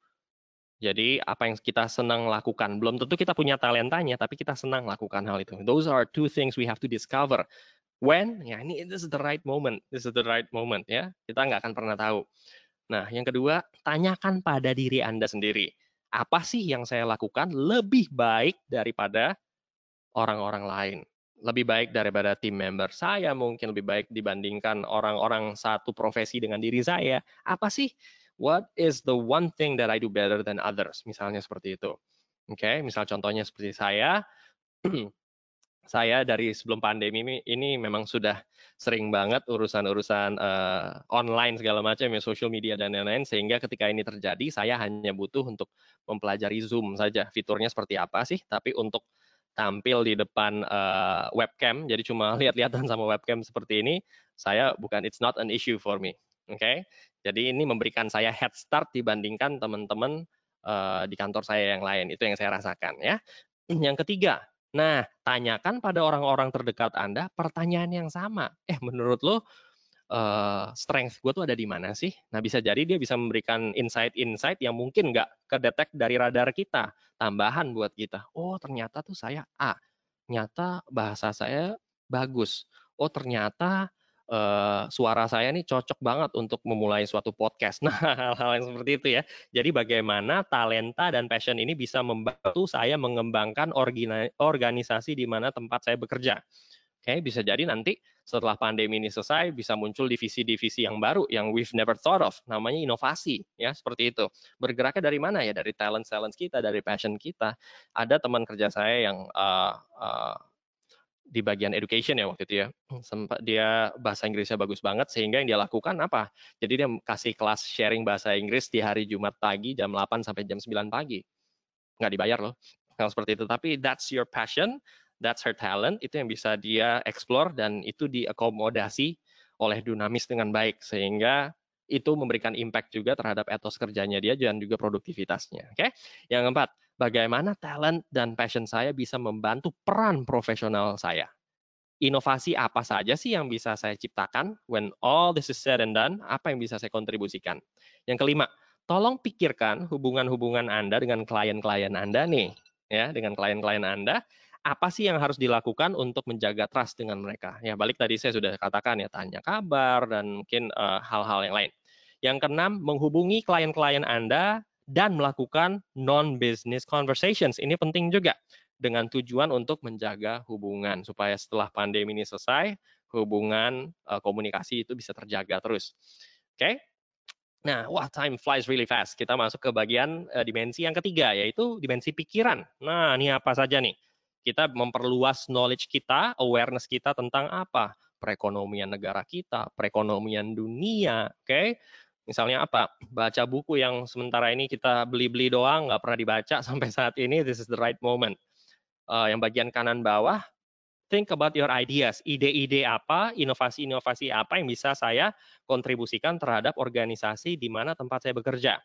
Jadi apa yang kita senang lakukan. Belum tentu kita punya talentanya, tapi kita senang lakukan hal itu. Those are two things we have to discover. When? Ya ini this is the right moment. This is the right moment ya. Kita nggak akan pernah tahu. Nah yang kedua tanyakan pada diri anda sendiri. Apa sih yang saya lakukan lebih baik daripada orang-orang lain? Lebih baik daripada tim member saya mungkin lebih baik dibandingkan orang-orang satu profesi dengan diri saya. Apa sih what is the one thing that I do better than others? Misalnya seperti itu. Oke okay? misal contohnya seperti saya. (clears throat) Saya dari sebelum pandemi ini, memang sudah sering banget urusan-urusan uh, online segala macam ya social media dan lain-lain sehingga ketika ini terjadi saya hanya butuh untuk mempelajari Zoom saja. Fiturnya seperti apa sih? Tapi untuk tampil di depan uh, webcam jadi cuma (laughs) lihat-lihatan sama webcam seperti ini saya bukan it's not an issue for me oke okay? jadi ini memberikan saya head start dibandingkan teman-teman uh, di kantor saya yang lain itu yang saya rasakan ya yang ketiga Nah, tanyakan pada orang-orang terdekat Anda pertanyaan yang sama. Eh, menurut lo uh, strength gue tuh ada di mana sih? Nah, bisa jadi dia bisa memberikan insight-insight yang mungkin nggak kedetek dari radar kita. Tambahan buat kita. Oh, ternyata tuh saya A. Ternyata bahasa saya bagus. Oh, ternyata uh, suara saya ini cocok banget untuk memulai suatu podcast. (laughs) Nah, hal-hal yang seperti itu ya. Jadi bagaimana talenta dan passion ini bisa membantu saya mengembangkan organisasi di mana tempat saya bekerja. Oke, okay, bisa jadi nanti setelah pandemi ini selesai bisa muncul divisi-divisi yang baru yang we've never thought of, namanya inovasi ya, seperti itu. Bergeraknya dari mana ya? Dari talent-talent kita, dari passion kita. Ada teman kerja saya yang uh, uh, di bagian education ya waktu itu ya. Sempat dia bahasa Inggrisnya bagus banget sehingga yang dia lakukan apa? Jadi dia kasih kelas sharing bahasa Inggris di hari Jumat pagi jam 8 sampai jam 9 pagi. Nggak dibayar loh. Hal seperti itu. Tapi that's your passion, that's her talent, itu yang bisa dia explore dan itu diakomodasi oleh Dunamis dengan baik sehingga itu memberikan impact juga terhadap etos kerjanya dia dan juga produktivitasnya. Oke. Okay? Yang keempat, bagaimana talent dan passion saya bisa membantu peran profesional saya. Inovasi apa saja sih yang bisa saya ciptakan when all this is said and done? Apa yang bisa saya kontribusikan? Yang kelima, tolong pikirkan hubungan-hubungan Anda dengan klien-klien Anda nih, ya, dengan klien-klien Anda apa sih yang harus dilakukan untuk menjaga trust dengan mereka? Ya balik tadi saya sudah katakan ya tanya kabar dan mungkin eh, hal-hal uh, yang lain. Yang keenam, menghubungi klien-klien Anda dan melakukan non-business conversations. Ini penting juga dengan tujuan untuk menjaga hubungan supaya setelah pandemi ini selesai, hubungan uh, komunikasi itu bisa terjaga terus. Oke? Okay? Nah, wah time flies really fast. Kita masuk ke bagian uh, dimensi yang ketiga yaitu dimensi pikiran. Nah, ini apa saja nih? Kita memperluas knowledge kita, awareness kita tentang apa? Perekonomian negara kita, perekonomian dunia, oke? Okay? Misalnya apa? Baca buku yang sementara ini kita beli-beli doang, nggak pernah dibaca (laughs) sampai saat ini, this is the right moment. Uh, yang bagian kanan bawah, think about your ideas. Ide-ide apa, inovasi-inovasi apa yang bisa saya kontribusikan terhadap organisasi di mana tempat saya bekerja.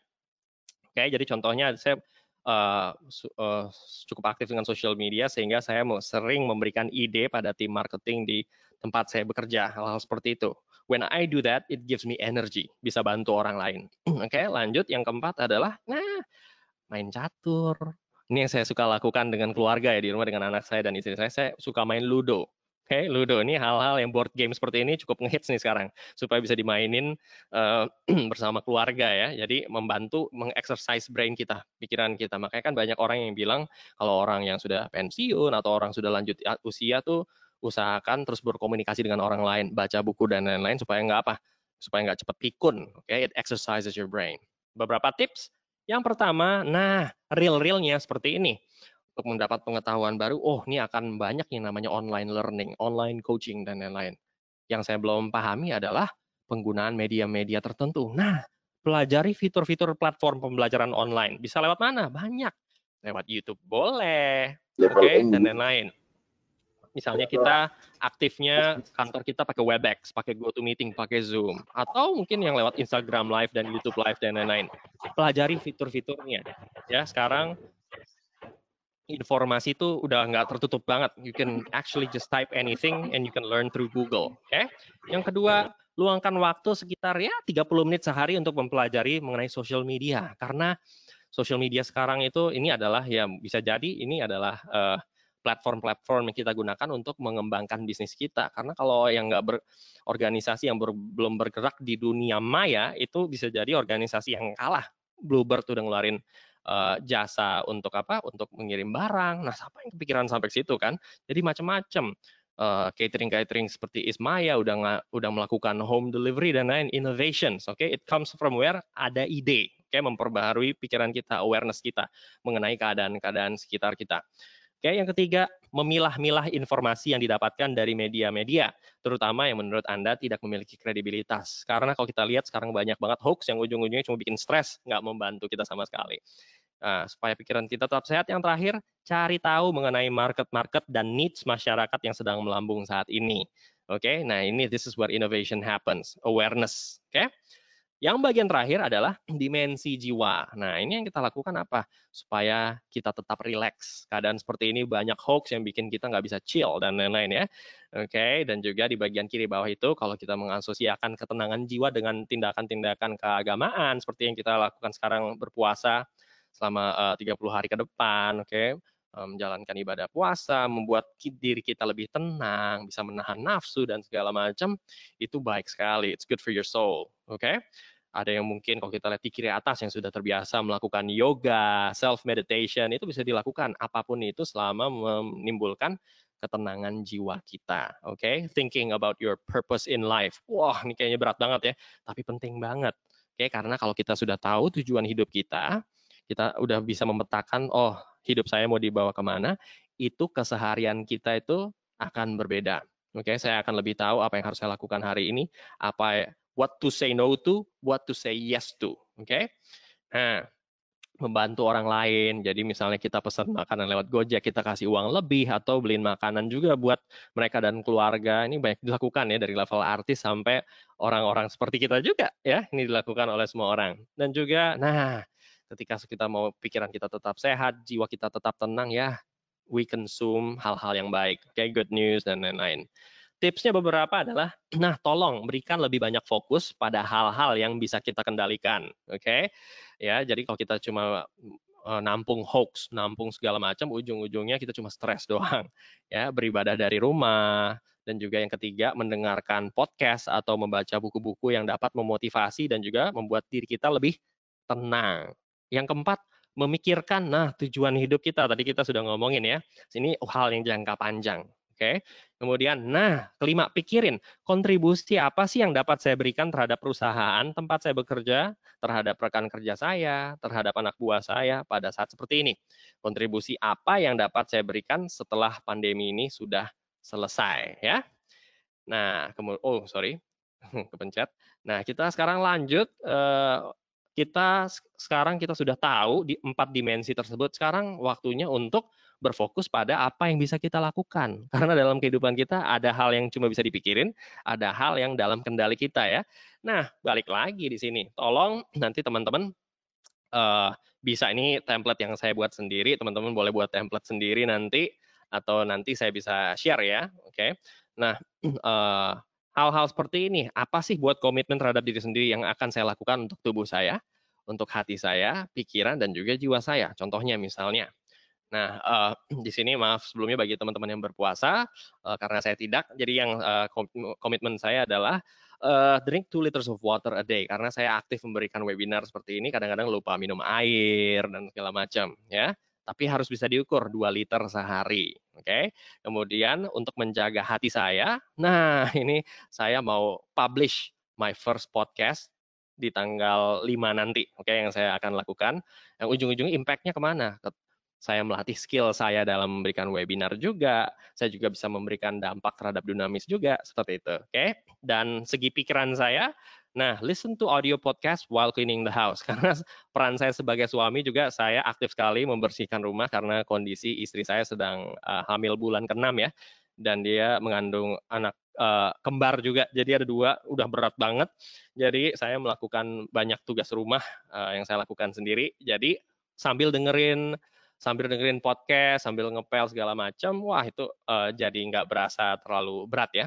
Oke, okay, jadi contohnya saya uh, uh, cukup aktif dengan social media sehingga saya sering memberikan ide pada tim marketing di tempat saya bekerja hal-hal seperti itu. When I do that, it gives me energy, bisa bantu orang lain. (clears throat) Oke, okay, lanjut yang keempat adalah nah main catur. Ini yang saya suka lakukan dengan keluarga ya di rumah dengan anak saya dan istri saya. Saya suka main ludo. Oke, okay, Ludo ini hal-hal yang board game seperti ini cukup ngehits nih sekarang supaya bisa dimainin uh, (clears throat) bersama keluarga ya. Jadi membantu mengexercise brain kita, pikiran kita. Makanya kan banyak orang yang bilang kalau orang yang sudah pensiun atau orang sudah lanjut usia tuh usahakan terus berkomunikasi dengan orang lain, baca buku dan lain-lain supaya nggak apa? Supaya nggak cepat pikun. Oke, okay? it exercises your brain. Beberapa tips. Yang pertama, nah real-realnya seperti ini untuk mendapat pengetahuan baru, oh ini akan banyak yang namanya online learning, online coaching, dan lain-lain. Yang saya belum pahami adalah penggunaan media-media tertentu. Nah, pelajari fitur-fitur platform pembelajaran online. Bisa lewat mana? Banyak. Lewat YouTube boleh, oke, okay, dan lain-lain. Misalnya kita aktifnya kantor kita pakai Webex, pakai GoToMeeting, pakai Zoom, atau mungkin yang lewat Instagram Live dan YouTube Live dan lain-lain. Pelajari fitur-fiturnya. Ya, sekarang informasi itu udah nggak tertutup banget. You can actually just type anything and you can learn through Google. Oke. Okay? Yang kedua, luangkan waktu sekitar ya 30 menit sehari untuk mempelajari mengenai social media karena social media sekarang itu ini adalah ya bisa jadi ini adalah uh, platform-platform yang kita gunakan untuk mengembangkan bisnis kita. Karena kalau yang nggak berorganisasi yang ber, belum bergerak di dunia maya itu bisa jadi organisasi yang kalah. Bluebird tuh udah ngeluarin uh, jasa untuk apa? Untuk mengirim barang. Nah, siapa yang kepikiran sampai situ kan? Jadi macam-macam. Uh, catering-catering seperti Ismaya udah nggak udah melakukan home delivery dan lain innovations. Oke, okay? it comes from where ada ide. Oke, okay? memperbaharui pikiran kita, awareness kita mengenai keadaan-keadaan sekitar kita. Oke, yang ketiga, memilah-milah informasi yang didapatkan dari media-media, terutama yang menurut Anda tidak memiliki kredibilitas. Karena kalau kita lihat sekarang banyak banget hoax yang ujung-ujungnya cuma bikin stres, nggak membantu kita sama sekali. Nah, supaya pikiran kita tetap sehat, yang terakhir, cari tahu mengenai market-market dan needs masyarakat yang sedang melambung saat ini. Oke, nah ini this is where innovation happens, awareness. Oke? Yang bagian terakhir adalah dimensi jiwa. Nah, ini yang kita lakukan apa? Supaya kita tetap rileks. Keadaan seperti ini banyak hoax yang bikin kita nggak bisa chill dan lain-lain ya. Oke, okay? dan juga di bagian kiri bawah itu kalau kita mengasosiasikan ketenangan jiwa dengan tindakan-tindakan keagamaan seperti yang kita lakukan sekarang berpuasa selama uh, 30 hari ke depan, oke. Okay? menjalankan ibadah puasa, membuat diri kita lebih tenang, bisa menahan nafsu dan segala macam, itu baik sekali. It's good for your soul. Oke? Okay? Ada yang mungkin kalau kita lihat di kiri atas yang sudah terbiasa melakukan yoga, self meditation, itu bisa dilakukan apa pun itu selama menimbulkan ketenangan jiwa kita. Oke? Okay? Thinking about your purpose in life. Wah, ini kayaknya berat banget ya, tapi penting banget. Oke, okay? karena kalau kita sudah tahu tujuan hidup kita, kita udah bisa memetakan, oh hidup saya mau dibawa ke mana, itu keseharian kita itu akan berbeda. Oke, okay, saya akan lebih tahu apa yang harus saya lakukan hari ini, apa what to say no to, what to say yes to. Oke, okay? nah membantu orang lain. Jadi misalnya kita pesan makanan lewat Gojek, kita kasih uang lebih atau beliin makanan juga buat mereka dan keluarga. Ini banyak dilakukan ya dari level artis sampai orang-orang seperti kita juga ya. Ini dilakukan oleh semua orang. Dan juga nah, ketika kita mau pikiran kita tetap sehat, jiwa kita tetap tenang ya, we consume hal-hal yang baik. Oke, okay, good news dan lain-lain. Tipsnya beberapa adalah, (clears throat) nah tolong berikan lebih banyak fokus pada hal-hal yang bisa kita kendalikan, oke? Okay? Ya, jadi kalau kita cuma uh, nampung hoax, nampung segala macam, ujung-ujungnya kita cuma stres (laughs) doang. Ya, beribadah dari rumah, dan juga yang ketiga mendengarkan podcast atau membaca buku-buku yang dapat memotivasi dan juga membuat diri kita lebih tenang. Yang keempat, memikirkan nah tujuan hidup kita. Tadi kita sudah ngomongin ya. Ini hal yang jangka panjang. Oke. Kemudian, nah, kelima, pikirin kontribusi apa sih yang dapat saya berikan terhadap perusahaan tempat saya bekerja, terhadap rekan kerja saya, terhadap anak buah saya pada saat seperti ini. Kontribusi apa yang dapat saya berikan setelah pandemi ini sudah selesai, ya. Nah, kemudian, oh sorry, (laughs) kepencet. Nah, kita sekarang lanjut. Uh, kita sekarang kita sudah tahu di empat dimensi tersebut. Sekarang waktunya untuk berfokus pada apa yang bisa kita lakukan. (laughs) Karena dalam kehidupan kita ada hal yang cuma bisa dipikirin, ada hal yang dalam kendali kita ya. Nah, balik lagi di sini. Tolong nanti teman-teman uh, bisa ini template yang saya buat sendiri, teman-teman boleh buat template sendiri nanti atau nanti saya bisa share ya. Oke. Okay. Nah, uh, (clears throat) hal-hal seperti ini, apa sih buat komitmen terhadap diri sendiri yang akan saya lakukan untuk tubuh saya, untuk hati saya, pikiran, dan juga jiwa saya. Contohnya misalnya, Nah, uh, di sini maaf sebelumnya bagi teman-teman yang berpuasa, uh, karena saya tidak, jadi yang uh, komitmen saya adalah uh, drink 2 liters of water a day, karena saya aktif memberikan webinar seperti ini, kadang-kadang lupa minum air dan segala macam, ya. Tapi harus bisa diukur 2 liter sehari, oke? Okay? Kemudian untuk menjaga hati saya, nah (laughs) ini saya mau publish my first podcast di tanggal 5 nanti, oke, okay, yang saya akan lakukan. Yang ujung-ujungnya impact-nya ke mana? Saya melatih skill saya dalam memberikan webinar juga, saya juga bisa memberikan dampak terhadap dinamis juga, seperti itu. Oke, okay? dan segi pikiran saya, nah listen to audio podcast while cleaning the house, (laughs) karena peran saya sebagai suami juga saya aktif sekali membersihkan rumah karena kondisi istri saya sedang uh, hamil bulan ke-6 ya, dan dia mengandung anak uh, kembar juga, jadi ada dua, udah berat banget, jadi saya melakukan banyak tugas rumah uh, yang saya lakukan sendiri, jadi sambil dengerin sambil dengerin podcast, sambil ngepel segala macam, wah itu uh, jadi nggak berasa terlalu berat ya.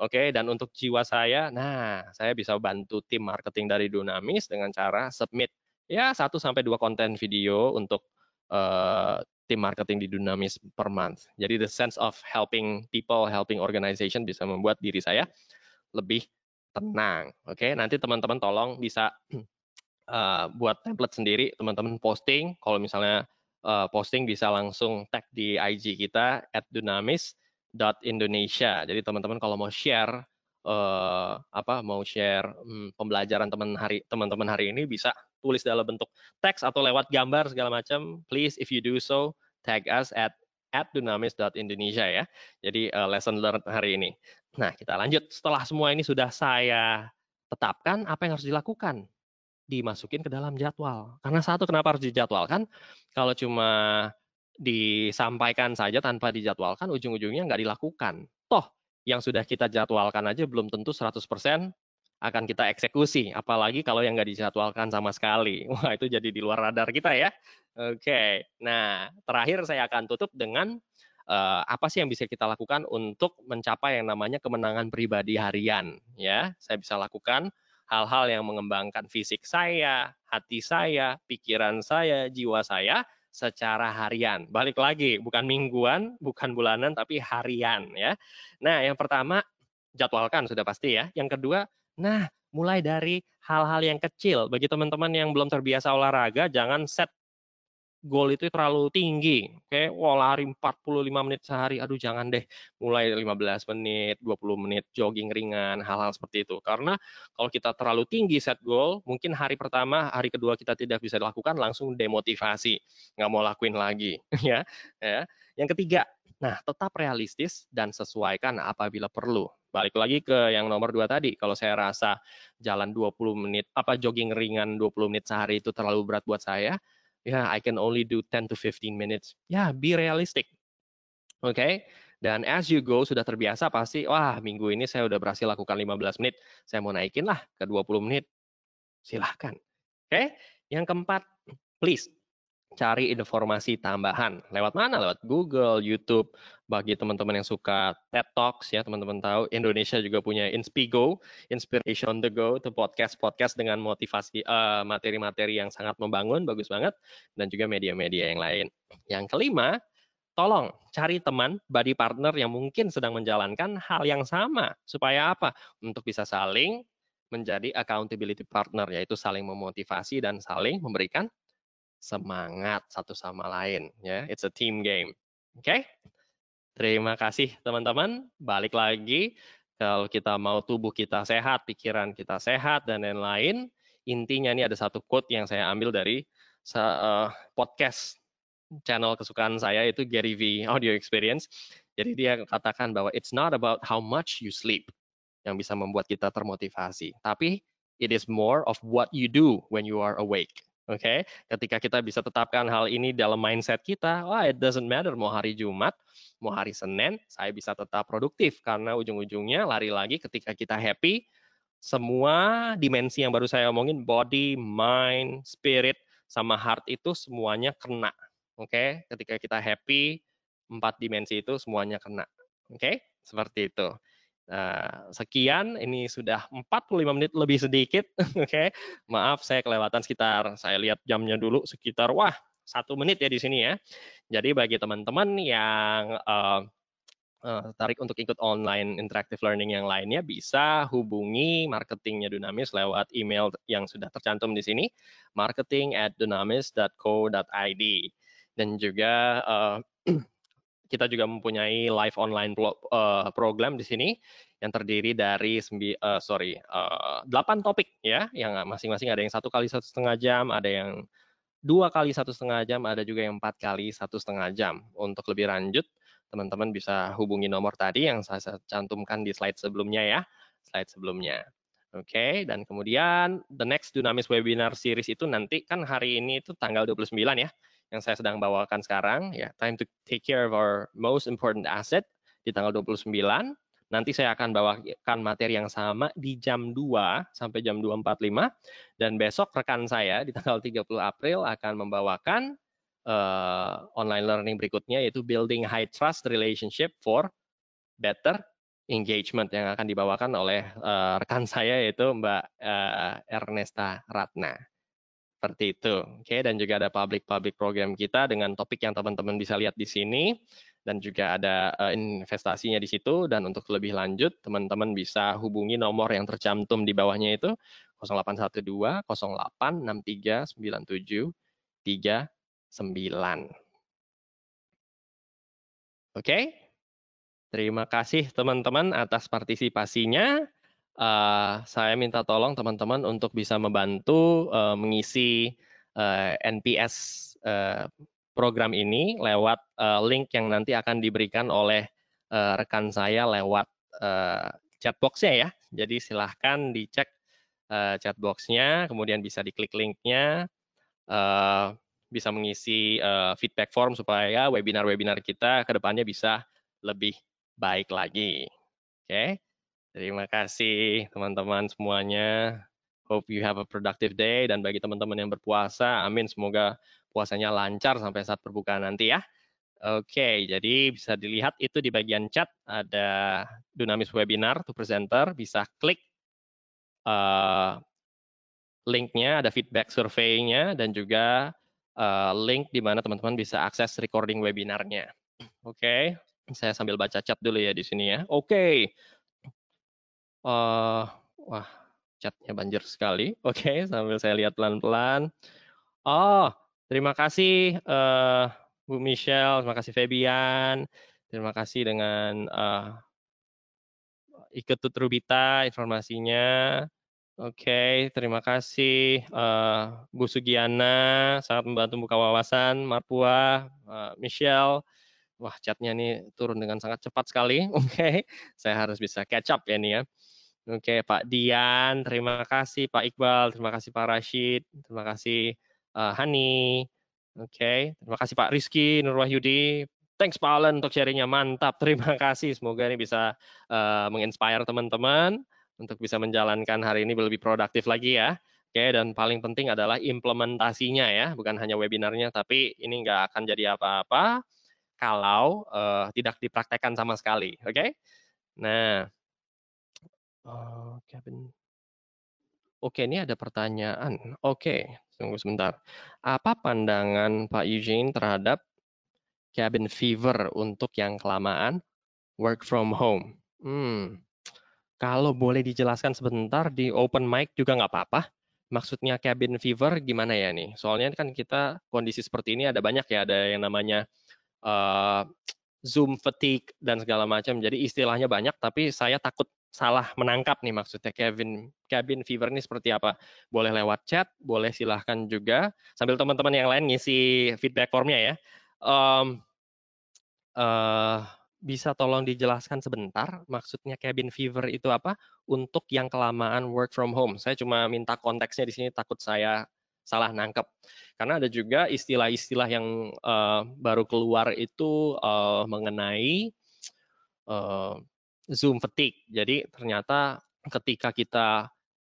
Oke, dan untuk jiwa saya, nah saya bisa bantu tim marketing dari Dunamis dengan cara submit ya satu sampai dua konten video untuk uh, tim marketing di Dunamis per month. Jadi the sense of helping people, helping organization bisa membuat diri saya lebih tenang. Oke, nanti teman-teman tolong bisa uh, (clears throat) buat template sendiri, teman-teman posting kalau misalnya uh, posting bisa langsung tag di IG kita at dunamis.indonesia. Jadi teman-teman kalau mau share uh, apa mau share um, pembelajaran teman hari teman-teman hari ini bisa tulis dalam bentuk teks atau lewat gambar segala macam. Please if you do so tag us at at dunamis.indonesia ya. Jadi uh, lesson learned hari ini. Nah, kita lanjut. Setelah semua ini sudah saya tetapkan, apa yang harus dilakukan? Dimasukin ke dalam jadwal. Karena satu kenapa harus dijadwalkan? Kalau cuma disampaikan saja tanpa dijadwalkan, ujung-ujungnya nggak dilakukan. Toh, yang sudah kita jadwalkan aja belum tentu 100% akan kita eksekusi. Apalagi kalau yang nggak dijadwalkan sama sekali. (laughs) Wah, itu jadi di luar radar kita ya. Oke, nah terakhir saya akan tutup dengan uh, apa sih yang bisa kita lakukan untuk mencapai yang namanya kemenangan pribadi harian ya saya bisa lakukan hal-hal yang mengembangkan fisik saya, hati saya, pikiran saya, jiwa saya secara harian. Balik lagi, bukan mingguan, bukan bulanan, tapi harian ya. Nah, yang pertama jadwalkan sudah pasti ya. Yang kedua, nah mulai dari hal-hal yang kecil. Bagi teman-teman yang belum terbiasa olahraga, jangan set goal itu terlalu tinggi. Oke, wah lari 45 menit sehari, aduh jangan deh. Mulai 15 menit, 20 menit jogging ringan, hal-hal seperti itu. Karena kalau kita terlalu tinggi set goal, mungkin hari pertama, hari kedua kita tidak bisa dilakukan, langsung demotivasi, nggak mau lakuin lagi, (laughs) ya. ya. Yang ketiga, nah tetap realistis dan sesuaikan apabila perlu. Balik lagi ke yang nomor dua tadi, kalau saya rasa jalan 20 menit, apa jogging ringan 20 menit sehari itu terlalu berat buat saya, ya yeah, I can only do 10 to 15 minutes. Yeah, be realistic. Oke. Okay? Dan as you go sudah terbiasa pasti wah minggu ini saya udah berhasil lakukan 15 menit. Saya mau naikin lah ke 20 menit. Silahkan. Oke. Okay? Yang keempat, please cari informasi tambahan. Lewat mana? Lewat Google, YouTube. Bagi teman-teman yang suka TED Talks ya, teman-teman tahu Indonesia juga punya Inspigo, Inspiration on the Go, itu podcast-podcast dengan motivasi eh, materi-materi uh, yang sangat membangun, bagus banget, dan juga media-media yang lain. Yang kelima, tolong cari teman, body partner yang mungkin sedang menjalankan hal yang sama. Supaya apa? Untuk bisa saling menjadi accountability partner, yaitu saling memotivasi dan saling memberikan semangat satu sama lain ya. It's a team game. Oke? Okay? Terima kasih teman-teman. Balik lagi kalau kita mau tubuh kita sehat, pikiran kita sehat dan lain-lain, intinya ini ada satu quote yang saya ambil dari uh, podcast channel kesukaan saya itu Gary V Audio Experience. Jadi dia katakan bahwa it's not about how much you sleep yang bisa membuat kita termotivasi, tapi it is more of what you do when you are awake. Oke, okay? ketika kita bisa tetapkan hal ini dalam mindset kita, wah it doesn't matter mau hari Jumat, mau hari Senin, saya bisa tetap produktif karena ujung-ujungnya lari lagi ketika kita happy, semua dimensi yang baru saya omongin body, mind, spirit, sama heart itu semuanya kena. Oke, okay? ketika kita happy, empat dimensi itu semuanya kena. Oke, okay? seperti itu. Nah, sekian, ini sudah 45 menit lebih sedikit, (laughs) oke. Okay. Maaf, saya kelewatan sekitar, saya lihat jamnya dulu, sekitar, wah, satu menit ya di sini ya. Jadi bagi teman-teman yang uh, uh, tarik untuk ikut online interactive learning yang lainnya, bisa hubungi marketingnya Dunamis lewat email yang sudah tercantum di sini, marketing at dunamis.co.id. Dan juga uh, (clears throat) kita juga mempunyai live online uh, program di sini yang terdiri dari sembi, uh, sorry uh, 8 topik ya yang masing-masing ada yang satu kali satu setengah jam ada yang dua kali satu setengah jam ada juga yang empat kali satu setengah jam. Untuk lebih lanjut teman-teman bisa hubungi nomor tadi yang saya cantumkan di slide sebelumnya ya slide sebelumnya. Oke, okay, dan kemudian the next Dunamis webinar series itu nanti kan hari ini itu tanggal 29 ya yang saya sedang bawakan sekarang ya time to take care of our most important asset di tanggal 29 nanti saya akan bawakan materi yang sama di jam 2 sampai jam 2.45 dan besok rekan saya di tanggal 30 April akan membawakan uh, online learning berikutnya yaitu building high trust relationship for better engagement yang akan dibawakan oleh uh, rekan saya yaitu Mbak uh, Ernesta Ratna seperti itu. Oke, dan juga ada public-public program kita dengan topik yang teman-teman bisa lihat di sini dan juga ada uh, investasinya di situ dan untuk lebih lanjut teman-teman bisa hubungi nomor yang tercantum di bawahnya itu 0812 0863 97 39. Oke. Terima kasih teman-teman atas partisipasinya uh, saya minta tolong teman-teman untuk bisa membantu uh, mengisi uh, NPS uh, program ini lewat uh, link yang nanti akan diberikan oleh uh, rekan saya lewat uh, chatboxnya ya. Jadi silahkan dicek uh, chatboxnya, kemudian bisa diklik linknya, uh, bisa mengisi uh, feedback form supaya webinar-webinar kita ke depannya bisa lebih baik lagi. Oke. Okay? Terima kasih teman-teman semuanya. Hope you have a productive day dan bagi teman-teman yang berpuasa, amin semoga puasanya lancar sampai saat berbuka nanti ya. Oke, jadi bisa dilihat itu di bagian chat ada Dunamis Webinar to Presenter, bisa klik uh, linknya, ada feedback survei-nya dan juga uh, link di mana teman-teman bisa akses recording webinarnya. Oke, saya sambil baca chat dulu ya di sini ya. Oke, Uh, wah, chatnya banjir sekali. (laughs) Oke, okay, sambil saya lihat pelan-pelan. Oh, terima kasih uh, Bu Michelle, terima kasih Febian, terima kasih dengan uh, Iketut Rubita informasinya. Oke, okay, terima kasih uh, Bu Sugiana, sangat membantu buka wawasan, Marpua, uh, Michelle. Wah, chatnya nih turun dengan sangat cepat sekali. (laughs) Oke, okay. saya harus bisa catch up ya nih ya. Oke, Pak Dian, terima kasih Pak Iqbal, terima kasih Pak Rashid, terima kasih uh, Hani, Oke, terima kasih Pak Rizky Nur Wahyudi. Thanks Pak Alan untuk sharingnya mantap. (laughs) Terima kasih. Semoga ini bisa uh, menginspire teman-teman untuk bisa menjalankan hari ini lebih produktif lagi ya. Oke, dan paling penting adalah implementasinya ya, bukan hanya webinarnya, tapi ini nggak akan jadi apa-apa kalau uh, tidak dipraktekkan sama sekali. Oke, nah, uh, Kevin. Oke, ini ada pertanyaan. Oke, tunggu sebentar. Apa pandangan Pak Eugene terhadap cabin fever untuk yang kelamaan work from home? Hmm, kalau boleh dijelaskan sebentar di open mic juga nggak apa-apa. Maksudnya cabin fever gimana ya nih? Soalnya kan kita kondisi seperti ini ada banyak ya, ada yang namanya uh, Zoom fatigue dan segala macam. Jadi istilahnya banyak, tapi saya takut salah menangkap nih maksudnya Kevin cabin fever ini seperti apa. Boleh lewat chat, boleh silahkan juga sambil teman-teman yang lain ngisi feedback formnya ya. Um, uh, bisa tolong dijelaskan sebentar maksudnya cabin fever itu apa untuk yang kelamaan work from home. Saya cuma minta konteksnya di sini takut saya salah nangkep. Karena ada juga istilah-istilah yang uh, baru keluar itu uh, mengenai uh, Zoom fatigue. Jadi ternyata ketika kita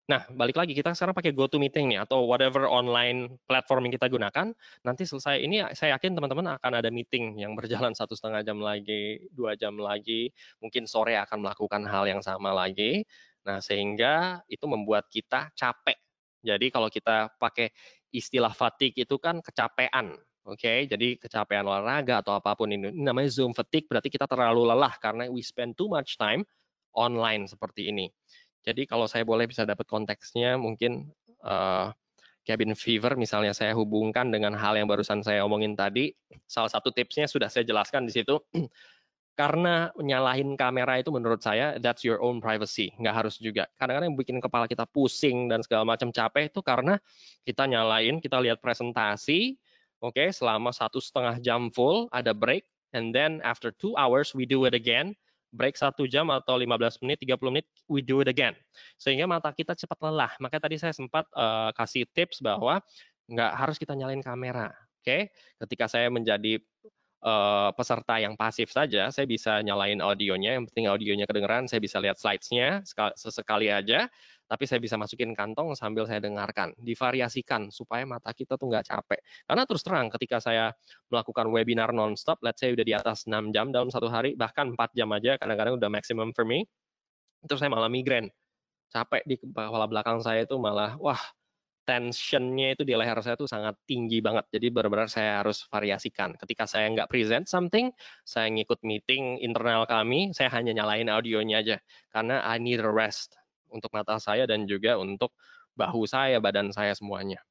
Nah, balik lagi kita sekarang pakai GoToMeeting nih atau whatever online platform yang kita gunakan. Nanti selesai ini saya yakin teman-teman akan ada meeting yang berjalan satu setengah jam lagi, dua jam lagi, mungkin sore akan melakukan hal yang sama lagi. Nah, sehingga itu membuat kita capek. Jadi kalau kita pakai istilah fatigue itu kan kecapean. Oke, okay? jadi kecapean olahraga atau apa pun ini. namanya Zoom fatigue berarti kita terlalu lelah karena we spend too much time online seperti ini. Jadi kalau saya boleh bisa dapat konteksnya mungkin uh, cabin fever misalnya saya hubungkan dengan hal yang barusan saya omongin tadi. Salah satu tipsnya sudah saya jelaskan di situ. (clears throat) Karena nyalahin kamera itu menurut saya that's your own privacy, nggak harus juga. Kadang-kadang yang bikin kepala kita pusing dan segala macam capek itu karena kita nyalain, kita lihat presentasi, oke, okay, selama satu setengah jam full, ada break, and then after two hours we do it again, break satu jam atau 15 menit, 30 menit, we do it again. Sehingga mata kita cepat lelah. Makanya tadi saya sempat uh, kasih tips bahwa nggak harus kita nyalain kamera. Oke, okay? ketika saya menjadi uh, peserta yang pasif saja, saya bisa nyalain audionya. Yang penting audionya kedengeran, saya bisa lihat slides-nya sesekali aja tapi saya bisa masukin kantong sambil saya dengarkan. Divariasikan supaya mata kita tuh nggak capek. Karena terus terang ketika saya melakukan webinar nonstop, let's say udah di atas 6 jam dalam satu hari, bahkan 4 jam aja kadang-kadang udah maximum for me, terus saya malah migrain. Capek di kepala belakang saya itu malah, wah tensionnya itu di leher saya itu sangat tinggi banget. Jadi benar-benar saya harus variasikan. Ketika saya nggak present something, saya ngikut meeting internal kami, saya hanya nyalain audionya aja. Karena I need a rest untuk mata saya dan juga untuk bahu saya, badan saya semuanya.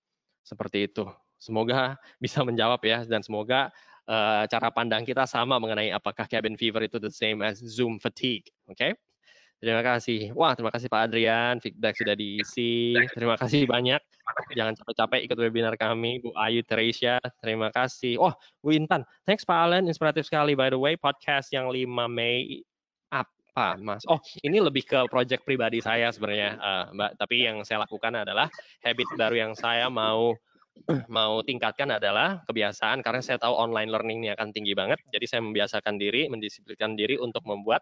Seperti itu. Semoga (laughs) bisa menjawab ya dan semoga uh, cara pandang kita sama mengenai apakah cabin fever itu the same as Zoom fatigue. Oke? Okay? Terima kasih. Wah, terima kasih Pak Adrian. Feedback sudah diisi. Terima kasih banyak. Jangan capek-capek ikut webinar kami. Bu Ayu Teresia, terima kasih. Oh, Bu Intan. Thanks Pak Allen. Inspiratif sekali. By the way, podcast yang 5 Mei apa, Mas? Oh, ini lebih ke project pribadi saya sebenarnya, uh, Mbak. Tapi yang saya lakukan adalah habit baru yang saya mau mau tingkatkan adalah kebiasaan karena saya tahu online learning ini akan tinggi banget. Jadi saya membiasakan diri, mendisiplinkan diri untuk membuat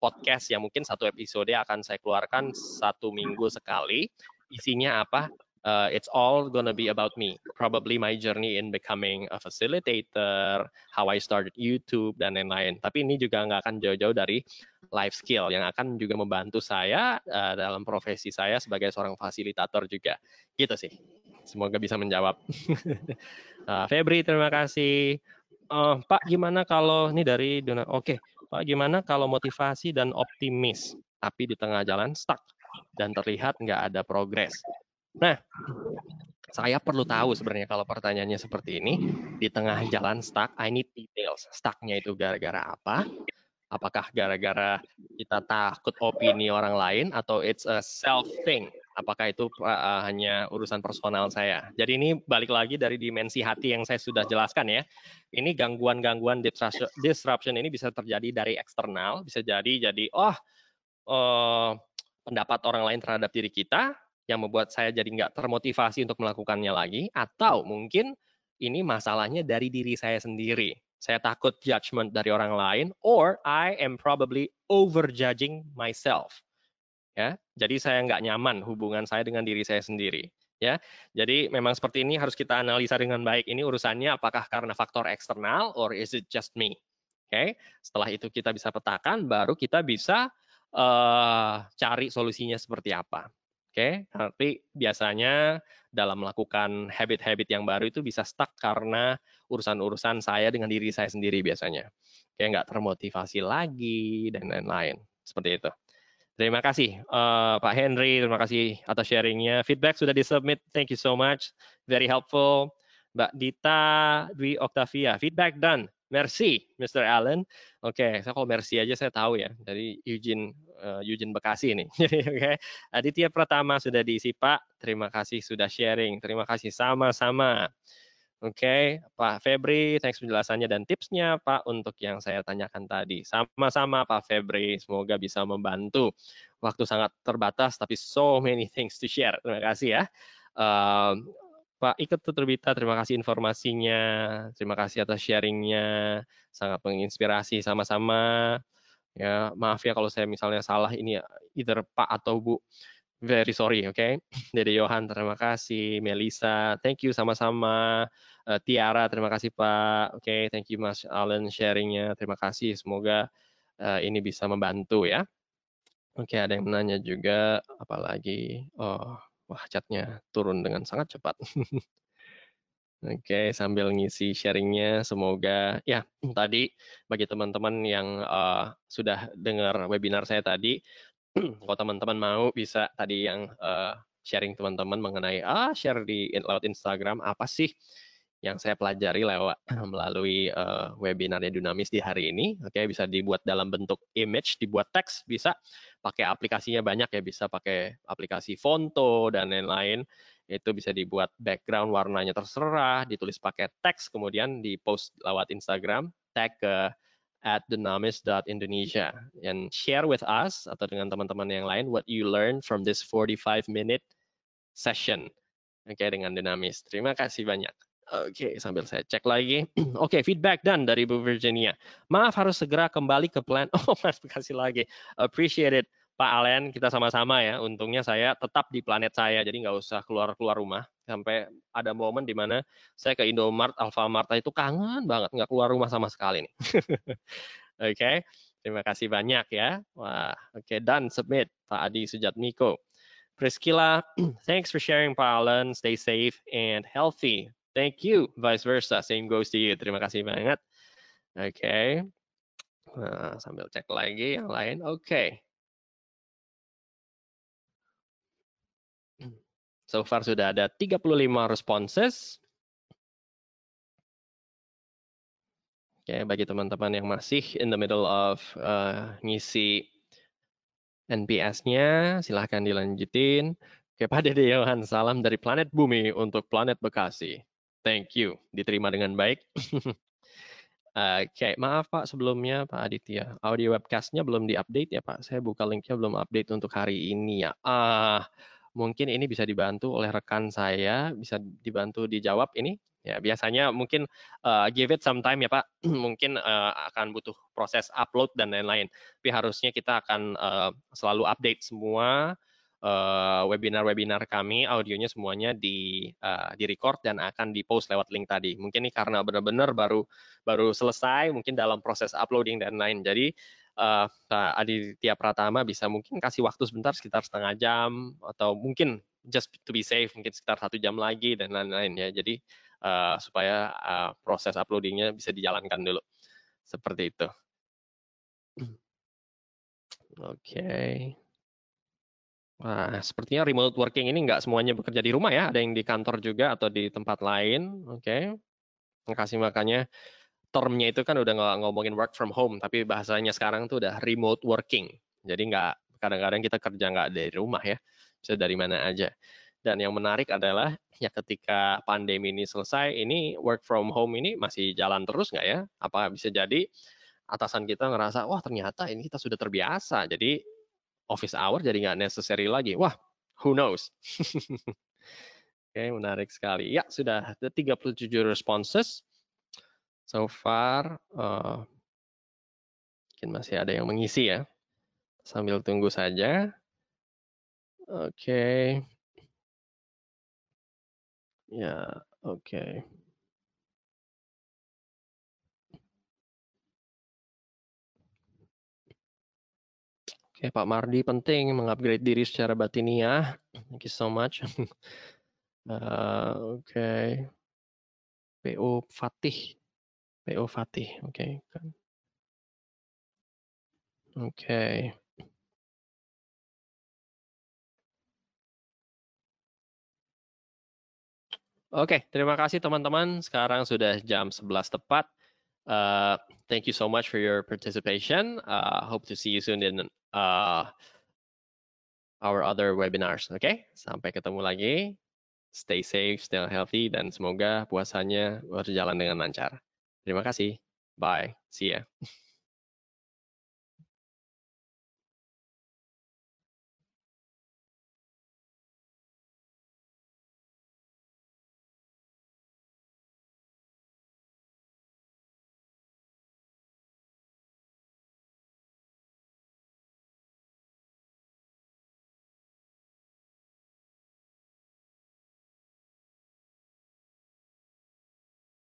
podcast yang mungkin satu episode akan saya keluarkan satu minggu sekali. Isinya apa? Uh, it's all gonna be about me. Probably my journey in becoming a facilitator, how I started YouTube dan lain-lain. Tapi ini juga nggak akan jauh-jauh dari life skill yang akan juga membantu saya uh, dalam profesi saya sebagai seorang fasilitator juga. Gitu sih. Semoga bisa menjawab. (laughs) uh, Febri, terima kasih. Uh, Pak, gimana kalau ini dari Dona? Oke, okay. Pak, gimana kalau motivasi dan optimis, tapi di tengah jalan stuck dan terlihat nggak ada progres? Nah, saya perlu tahu sebenarnya kalau pertanyaannya seperti ini, di tengah jalan stuck, I need details. Stucknya itu gara-gara apa? Apakah gara-gara kita takut opini orang lain atau it's a self thing? Apakah itu uh, hanya urusan personal saya? Jadi ini balik lagi dari dimensi hati yang saya sudah jelaskan ya. Ini gangguan-gangguan disruption ini bisa terjadi dari eksternal, bisa jadi jadi oh uh, pendapat orang lain terhadap diri kita yang membuat saya jadi nggak termotivasi untuk melakukannya lagi, atau mungkin ini masalahnya dari diri saya sendiri. Saya takut judgment dari orang lain, or I am probably overjudging myself. Ya, jadi saya nggak nyaman hubungan saya dengan diri saya sendiri. Ya, jadi memang seperti ini harus kita analisa dengan baik. Ini urusannya apakah karena faktor eksternal, or is it just me? Oke, okay? setelah itu kita bisa petakan, baru kita bisa uh, cari solusinya seperti apa. Oke, okay? nanti biasanya dalam melakukan habit-habit yang baru itu bisa stuck karena urusan-urusan saya dengan diri saya sendiri biasanya. Kayak nggak termotivasi lagi dan lain-lain. Seperti itu. Terima kasih uh, Pak Henry, terima kasih atas sharingnya. Feedback sudah disubmit, thank you so much, very helpful. Mbak Dita Dwi Octavia, feedback done. Merci, Mr. Allen. Oke, okay, saya kalau merci aja saya tahu ya dari Eugene uh, Eugene Bekasi ini. (laughs) Oke, okay. Aditya Pratama sudah diisi Pak. Terima kasih sudah sharing. Terima kasih sama-sama. Oke, okay. Pak Febri, thanks penjelasannya dan tipsnya Pak untuk yang saya tanyakan tadi. Sama-sama Pak Febri, semoga bisa membantu. Waktu sangat terbatas, tapi so many things to share. Terima kasih ya. Uh, Pak Ikut Tuturbita, terima kasih informasinya, terima kasih atas sharingnya, sangat menginspirasi sama-sama. Ya, maaf ya kalau saya misalnya salah ini ya, either Pak atau Bu. Very sorry, oke. Okay? (laughs) Dede Johan, terima kasih. Melisa, thank you sama-sama. Uh, Tiara, terima kasih Pak. Oke, okay, thank you Mas Allen sharingnya. Terima kasih. Semoga uh, ini bisa membantu ya. Oke, okay, ada yang menanya juga, apalagi. Oh, Wah, chatnya turun dengan sangat cepat. (laughs) Oke, sambil ngisi sharingnya, semoga ya tadi bagi teman-teman yang uh, sudah dengar webinar saya tadi, (clears throat) kalau teman-teman mau bisa tadi yang uh, sharing teman-teman mengenai ah share di lewat Instagram apa sih yang saya pelajari lewat (clears throat) melalui uh, webinar Dunamis di hari ini. Oke, bisa dibuat dalam bentuk image, dibuat teks, bisa pakai aplikasinya banyak ya, bisa pakai aplikasi Fonto dan lain-lain. Itu bisa dibuat background warnanya terserah, ditulis pakai teks, kemudian di post lewat Instagram, tag ke at dynamis.indonesia and share with us atau dengan teman-teman yang lain what you learn from this 45 minute session. Oke, okay, dengan dinamis. Terima kasih banyak. Oke, okay, sambil saya cek lagi. (clears throat) Oke, okay, feedback done dari Bu Virginia. Maaf harus segera kembali ke plan. (laughs) Oh, mas kasih lagi. Appreciate it. Pak Allen, kita sama-sama ya. Untungnya saya tetap di planet saya, jadi nggak usah keluar-keluar rumah. Sampai ada momen di mana saya ke Indomart, Alfamart itu kangen banget, nggak keluar rumah sama sekali nih. (laughs) oke, okay. terima kasih banyak ya. Wah, oke, okay, done, submit. Pak Adi Sujatmiko. Priscilla, (clears throat) thanks for sharing, Pak Allen. Stay safe and healthy. Thank you. Vice versa. Same goes to you. Terima kasih banget. Oke. Okay. Nah, sambil cek lagi yang lain. Oke. Okay. So far sudah ada 35 responses. Oke, okay, bagi teman-teman yang masih in the middle of uh, ngisi NPS-nya, silahkan dilanjutin. Oke, Pak Dede salam dari planet bumi untuk planet Bekasi. Thank you, diterima dengan baik. (laughs) Oke, okay. maaf Pak sebelumnya Pak Aditya, audio webcastnya belum diupdate ya Pak. Saya buka linknya belum update untuk hari ini ya. Ah, mungkin ini bisa dibantu oleh rekan saya, bisa dibantu dijawab ini. Ya biasanya mungkin uh, give it some time ya Pak. (clears throat) mungkin uh, akan butuh proses upload dan lain-lain. Tapi harusnya kita akan uh, selalu update semua webinar-webinar uh, kami, audionya semuanya di uh, di record dan akan di post lewat link tadi. Mungkin ini karena benar-benar baru baru selesai, mungkin dalam proses uploading dan lain. Jadi uh, Aditya Pratama bisa mungkin kasih waktu sebentar sekitar setengah jam atau mungkin just to be safe mungkin sekitar satu jam lagi dan lain-lain ya. Jadi uh, supaya uh, proses uploadingnya bisa dijalankan dulu seperti itu. (clears throat) Oke. Okay. Wah, sepertinya remote working ini nggak semuanya bekerja di rumah ya, ada yang di kantor juga atau di tempat lain. Oke, okay. kasih makanya termnya itu kan udah nggak ngomongin work from home, tapi bahasanya sekarang tuh udah remote working. Jadi nggak kadang-kadang kita kerja nggak dari rumah ya, bisa dari mana aja. Dan yang menarik adalah ya ketika pandemi ini selesai, ini work from home ini masih jalan terus nggak ya? Apa bisa jadi atasan kita ngerasa wah ternyata ini kita sudah terbiasa, jadi office hour jadi nggak necessary lagi. Wah, who knows? (laughs) Oke, menarik sekali. Ya, sudah ada 37 responses. So far, uh, mungkin masih ada yang mengisi ya. Sambil tunggu saja. Oke. Okay. Ya, oke. Okay. Oke, Pak Mardi penting mengupgrade diri secara batiniah. Thank you so much. uh, (laughs) oke. Okay. PO Fatih. PO Fatih, oke. Okay. Oke. Okay. Oke, terima kasih teman-teman. Sekarang sudah jam 11 tepat. Uh, thank you so much for your participation. Uh, hope to see you soon in uh, our other webinars. Okay? sampai ketemu lagi. Stay safe, stay healthy, dan semoga puasanya berjalan dengan lancar. Terima kasih. Bye. See ya.